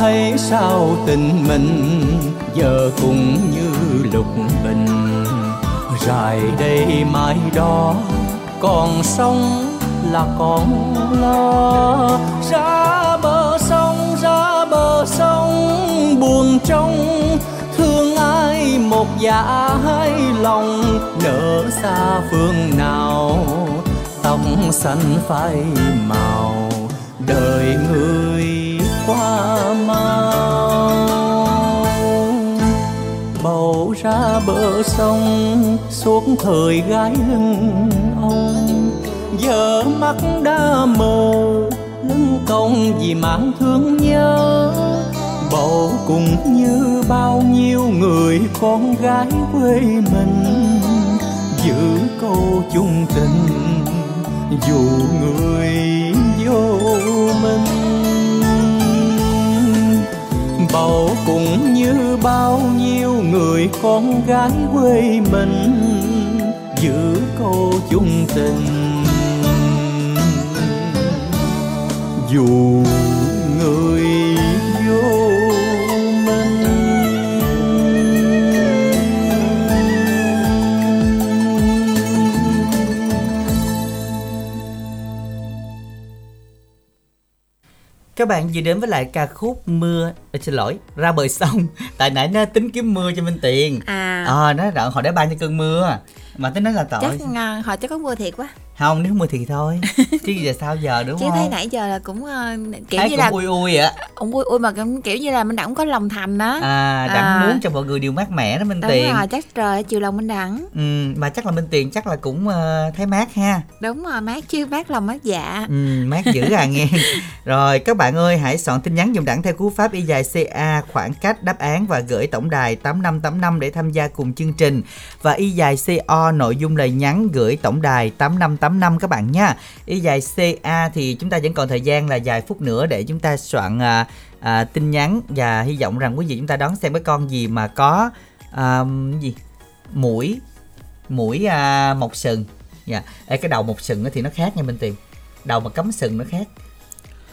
thấy sao tình mình giờ cũng như lục bình. Dài đây mai đó, còn sống là còn lo. Ra bờ sông, ra bờ sông, buồn trong thương ai một dạ hai lòng. Nỡ xa phương nào, tóc xanh phai màu. Đời người qua ra bờ sông suốt thời gái lưng ông. Giờ mắt đã mờ, lưng cong vì mang thương nhớ. Bầu cũng như bao nhiêu người con gái quê mình. Giữ câu chung tình, dù người vô minh bầu cũng như bao nhiêu người con gái quê mình. Giữ câu chung tình. Dù Các bạn vừa đến với lại ca khúc Mưa. À, Xin lỗi, ra bờ sông. Tại nãy nó tính kiếm mưa cho Minh Tiền. À. Ờ, nó họ đã ban cho cơn mưa. Mà tính nói là tội. Chắc à, họ chắc có mưa thiệt quá không nếu mưa thì thôi. Chứ giờ sao giờ đúng chứ không? thấy nãy giờ là cũng ờ, kiểu thấy như cũng là ui ui vậy ông ui ui mà kiểu như là mình đẳng có lòng thành đó à đặng À. muốn cho mọi người đều mát mẻ đó minh đúng tiền. rồi chắc trời chiều lòng minh đẳng. Ừ, mà chắc là minh tiền chắc là cũng ờ, thấy mát ha. Đúng rồi mát chứ mát lòng mát dạ. Ừ, mát dữ à nghe. Rồi các bạn ơi hãy soạn tin nhắn dùng đẳng theo cú pháp y dài CA khoảng cách đáp án và gửi tổng đài 8585 để tham gia cùng chương trình. Và y dài CO nội dung lời nhắn gửi tổng đài 8585 các bạn nha. Y dài CA thì chúng ta vẫn còn thời gian là vài phút nữa để chúng ta soạn à, à, tin nhắn và hy vọng rằng quý vị chúng ta đón xem cái con gì mà có à, gì? Mũi mũi à, mọc sừng. Dạ. Ê, cái đầu mọc sừng thì nó khác nha Minh Tiền đầu mà cấm sừng nó khác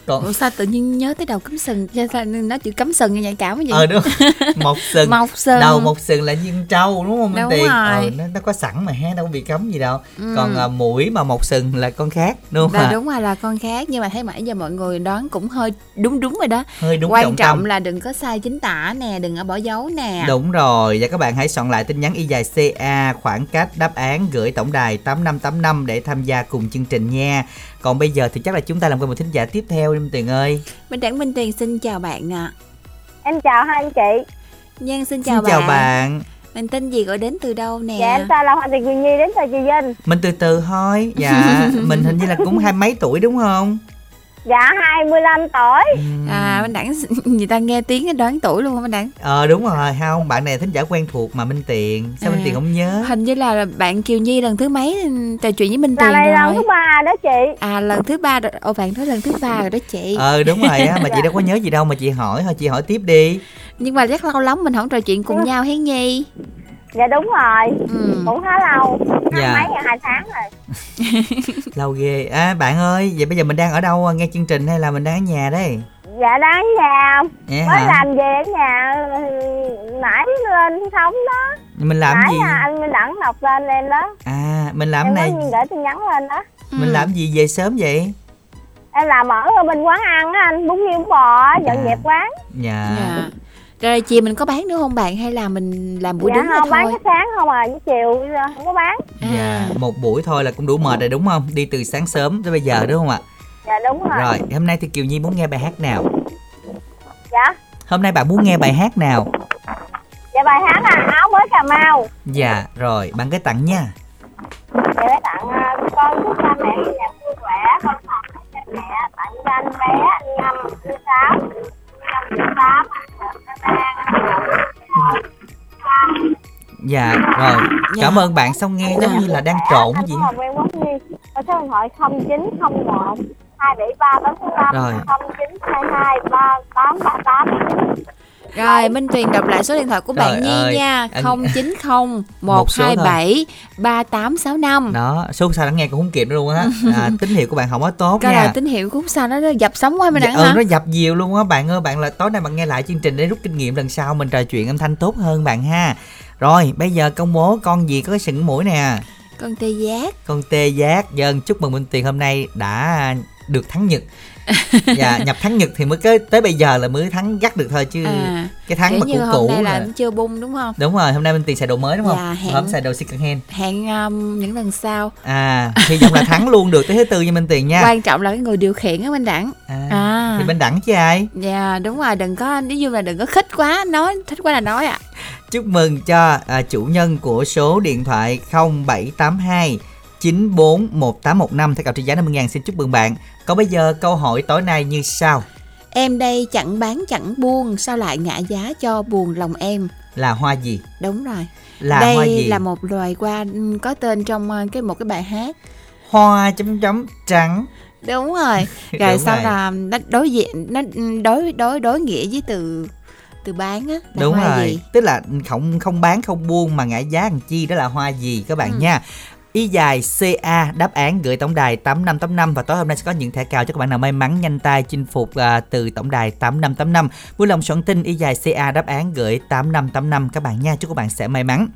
còn Ủa sao tự nhiên nhớ tới đầu cắm sừng? Sao- sao nó chữ cắm sừng như nhạy cảm gì ờ đúng mọc sừng. Mọc sừng. đầu mọc sừng là con trâu đúng không Đúng Tiền? Rồi. ờ, nó, nó có sẵn mà ha đâu có bị cấm gì đâu. Ừ. còn à, mũi mà mọc sừng là con khác đúng không ạ? đúng rồi là con khác. Nhưng mà thấy mãi giờ mọi người đoán cũng hơi đúng đúng rồi đó. Hơi đúng quan trọng trọng là đừng có sai chính tả nè đừng có bỏ dấu nè. Đúng rồi, và các bạn hãy soạn lại tin nhắn y dài CA khoảng cách đáp án gửi tổng đài 8585 để tham gia cùng chương trình nha. Còn bây giờ thì chắc là chúng ta làm quen một thính giả tiếp theo đi Minh Tiền ơi. Minh Đẳng Minh Tiền xin chào bạn ạ Em chào hai anh chị. Nhân xin chào Xin bạn chào bạn. Mình tên gì gọi đến từ đâu nè Dạ em tên là Hoàng Thị Quyền Nhi đến từ Trì Vinh. Mình từ từ thôi. Dạ, mình hình như là cũng hai mấy tuổi đúng không? Dạ 25 tuổi. À Minh Đẳng người ta nghe tiếng đoán tuổi luôn không Minh Đẳng Ờ đúng rồi, không, bạn này là thính giả quen thuộc mà Minh Tiền. Sao Minh À. Tiền không nhớ? Hình như là bạn Kiều Nhi lần thứ mấy trò chuyện với Minh Là Tiền lần rồi thứ ba đó chị. À lần thứ ba rồi Ồ bạn nói lần thứ ba rồi đó chị Ờ đúng rồi á, mà chị đâu có nhớ gì đâu mà chị hỏi thôi, chị hỏi tiếp đi. Nhưng mà rất lâu lắm mình không trò chuyện cùng nhau Hiến Nhi Dạ đúng rồi. Ừ. Cũng khá lâu. Dạ. Mấy ngày hai tháng rồi. Lâu ghê. À bạn ơi, vậy bây giờ mình đang ở đâu nghe chương trình hay là mình đang ở nhà đây? Dạ đang ở nhà. Dạ Mới hả? làm về ở nhà ừ, nãy lên không đó. Mình làm nãy gì? à, anh Minh Đẳng đọc lên lên đó. À, mình làm em này, có gửi tin nhắn lên đó. mình làm gì về sớm vậy? Em làm ở bên quán ăn á anh, bún riêu bò á, dọn À. dẹp quán. Dạ. Dạ. Rồi chiều mình có bán nữa không bạn hay là mình làm buổi dạ đứng không bán thôi? cái sáng không à, với chiều không có bán. Dạ, một buổi thôi là cũng đủ mệt rồi đúng không? Đi từ sáng sớm tới bây giờ đúng không ạ? Dạ đúng rồi. Rồi, hôm nay thì Kiều Nhi muốn nghe bài hát nào? Dạ. Hôm nay bạn muốn nghe bài hát nào? Dạ bài hát là áo mới Cà Mau. Dạ, rồi, bạn cái tặng nha. Dạ để tặng à, con chúc cha mẹ nhà vui khỏe, con thật cha mẹ tặng cho anh bé năm thứ sáu, năm thứ tám, Dạ, rồi, cảm ơn bạn xong nghe giống như là đang trộn gì. Thành phố Hồ Nguyên Quốc Nhi. Có số điện thoại 0901 273 865 Rồi. 0922 3838. Rồi Minh Tuyền đọc lại số điện thoại của bạn Trời Nhi ơi, nha anh- 090 Một số thôi. 127 3865 Đó, số sao đã nghe cũng không kịp nữa luôn á. À, tín hiệu của bạn không có tốt Cái nha. là tín hiệu cũng sao nó nó dập sóng quá mình Dạ, ừ, hả? nó dập nhiều luôn á bạn ơi bạn là tối nay bạn nghe lại chương trình để rút kinh nghiệm lần sau mình trò chuyện âm thanh tốt hơn bạn ha rồi bây giờ công bố con gì có cái sừng mũi nè Con tê giác con tê giác dân chúc mừng minh tiền hôm nay đã được thắng nhật dạ nhập thắng nhật thì mới tới, tới bây giờ là mới thắng gắt được thôi chứ À, cái thắng kiểu mà như cũ cũ nay là là chưa bung đúng không? đúng rồi hôm nay minh tiền xài đồ mới đúng không? Dạ, hẹn- hôm xài đồ second hand. Hẹn um, những lần sau. À hy vọng là thắng luôn được tới thứ tư nha minh tiền nha. Quan trọng là cái người điều khiển á Minh Đẳng. À, À. thì bên đẳng chứ ai? Dạ đúng rồi đừng có nói chung là đừng có khích quá nói thích quá là nói ạ. Chúc mừng cho à, chủ nhân của số điện thoại 0782 941815 theo cặp trị giá 50 ngàn xin chúc mừng bạn. Còn bây giờ câu hỏi tối nay như sau Em đây chẳng bán chẳng buông Sao lại ngã giá cho buồn lòng em là hoa gì? Đúng rồi Là Đây hoa gì? là một loài hoa có tên trong ờ, cái một cái bài hát Hoa chấm chấm trắng. đúng rồi Đúng rồi sau rồi. là nó đối diện nó đối đối đối nghĩa với từ từ bán á Đúng rồi. gì Tức là không không bán không buông mà ngã giá làm chi đó là hoa gì các bạn Ừ. nha. Y dài CA đáp án gửi tổng đài 8585 và tối hôm nay sẽ có những thẻ cào cho các bạn nào may mắn nhanh tay chinh phục à, từ tổng đài 8585. Vui lòng soạn tin Y dài CA đáp án gửi 8585 các bạn nha. Chúc các bạn sẽ may mắn.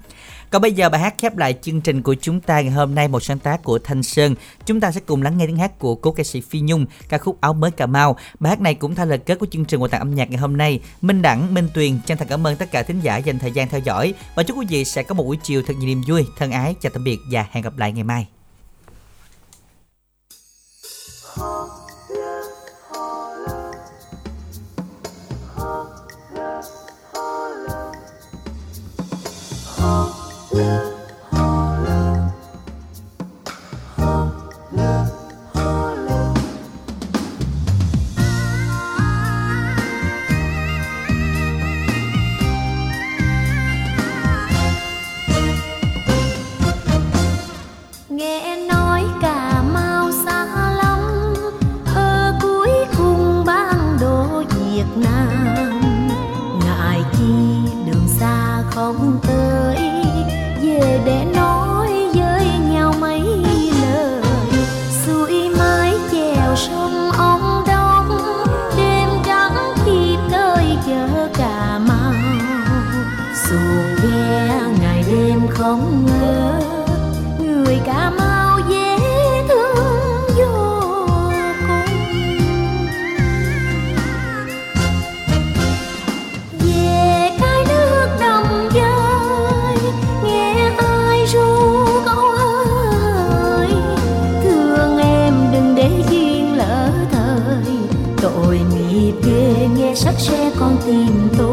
Còn bây giờ bài hát khép lại chương trình của chúng ta ngày hôm nay một sáng tác của Thanh Sơn. Chúng ta sẽ cùng lắng nghe tiếng hát của cố ca sĩ Phi Nhung, ca khúc Áo mới Cà Mau. Bài hát này cũng thay lời kết của chương trình của tặng âm nhạc ngày hôm nay. Minh Đẳng, Minh Tuyền chân thành cảm ơn tất cả thính giả dành thời gian theo dõi và chúc quý vị sẽ có một buổi chiều thật nhiều niềm vui. Thân ái, chào tạm biệt và hẹn gặp lại ngày mai. Xe con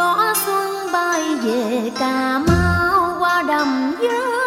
gió xuân bay về cà mau qua đầm với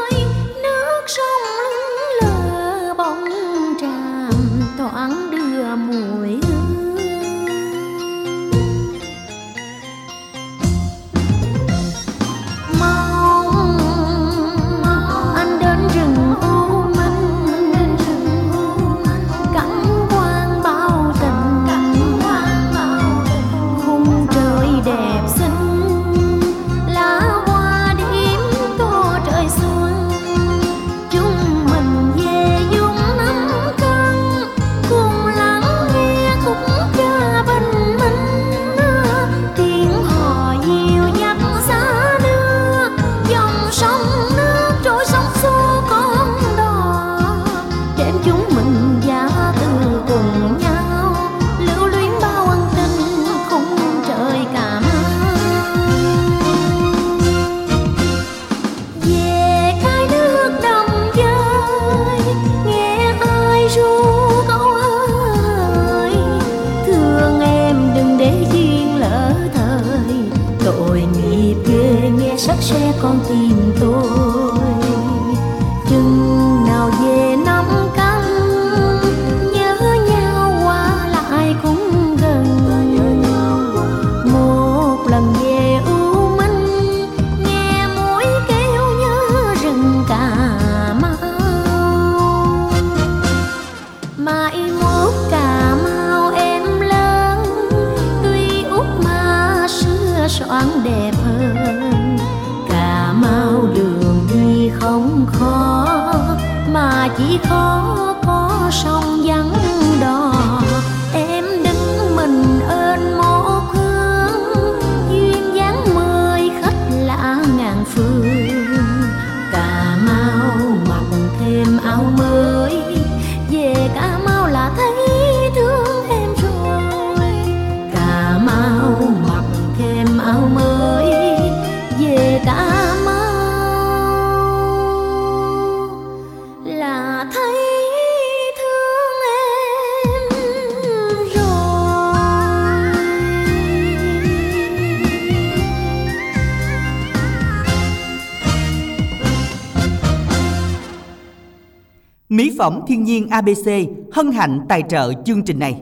Nhiên ABC hân hạnh tài trợ chương trình này.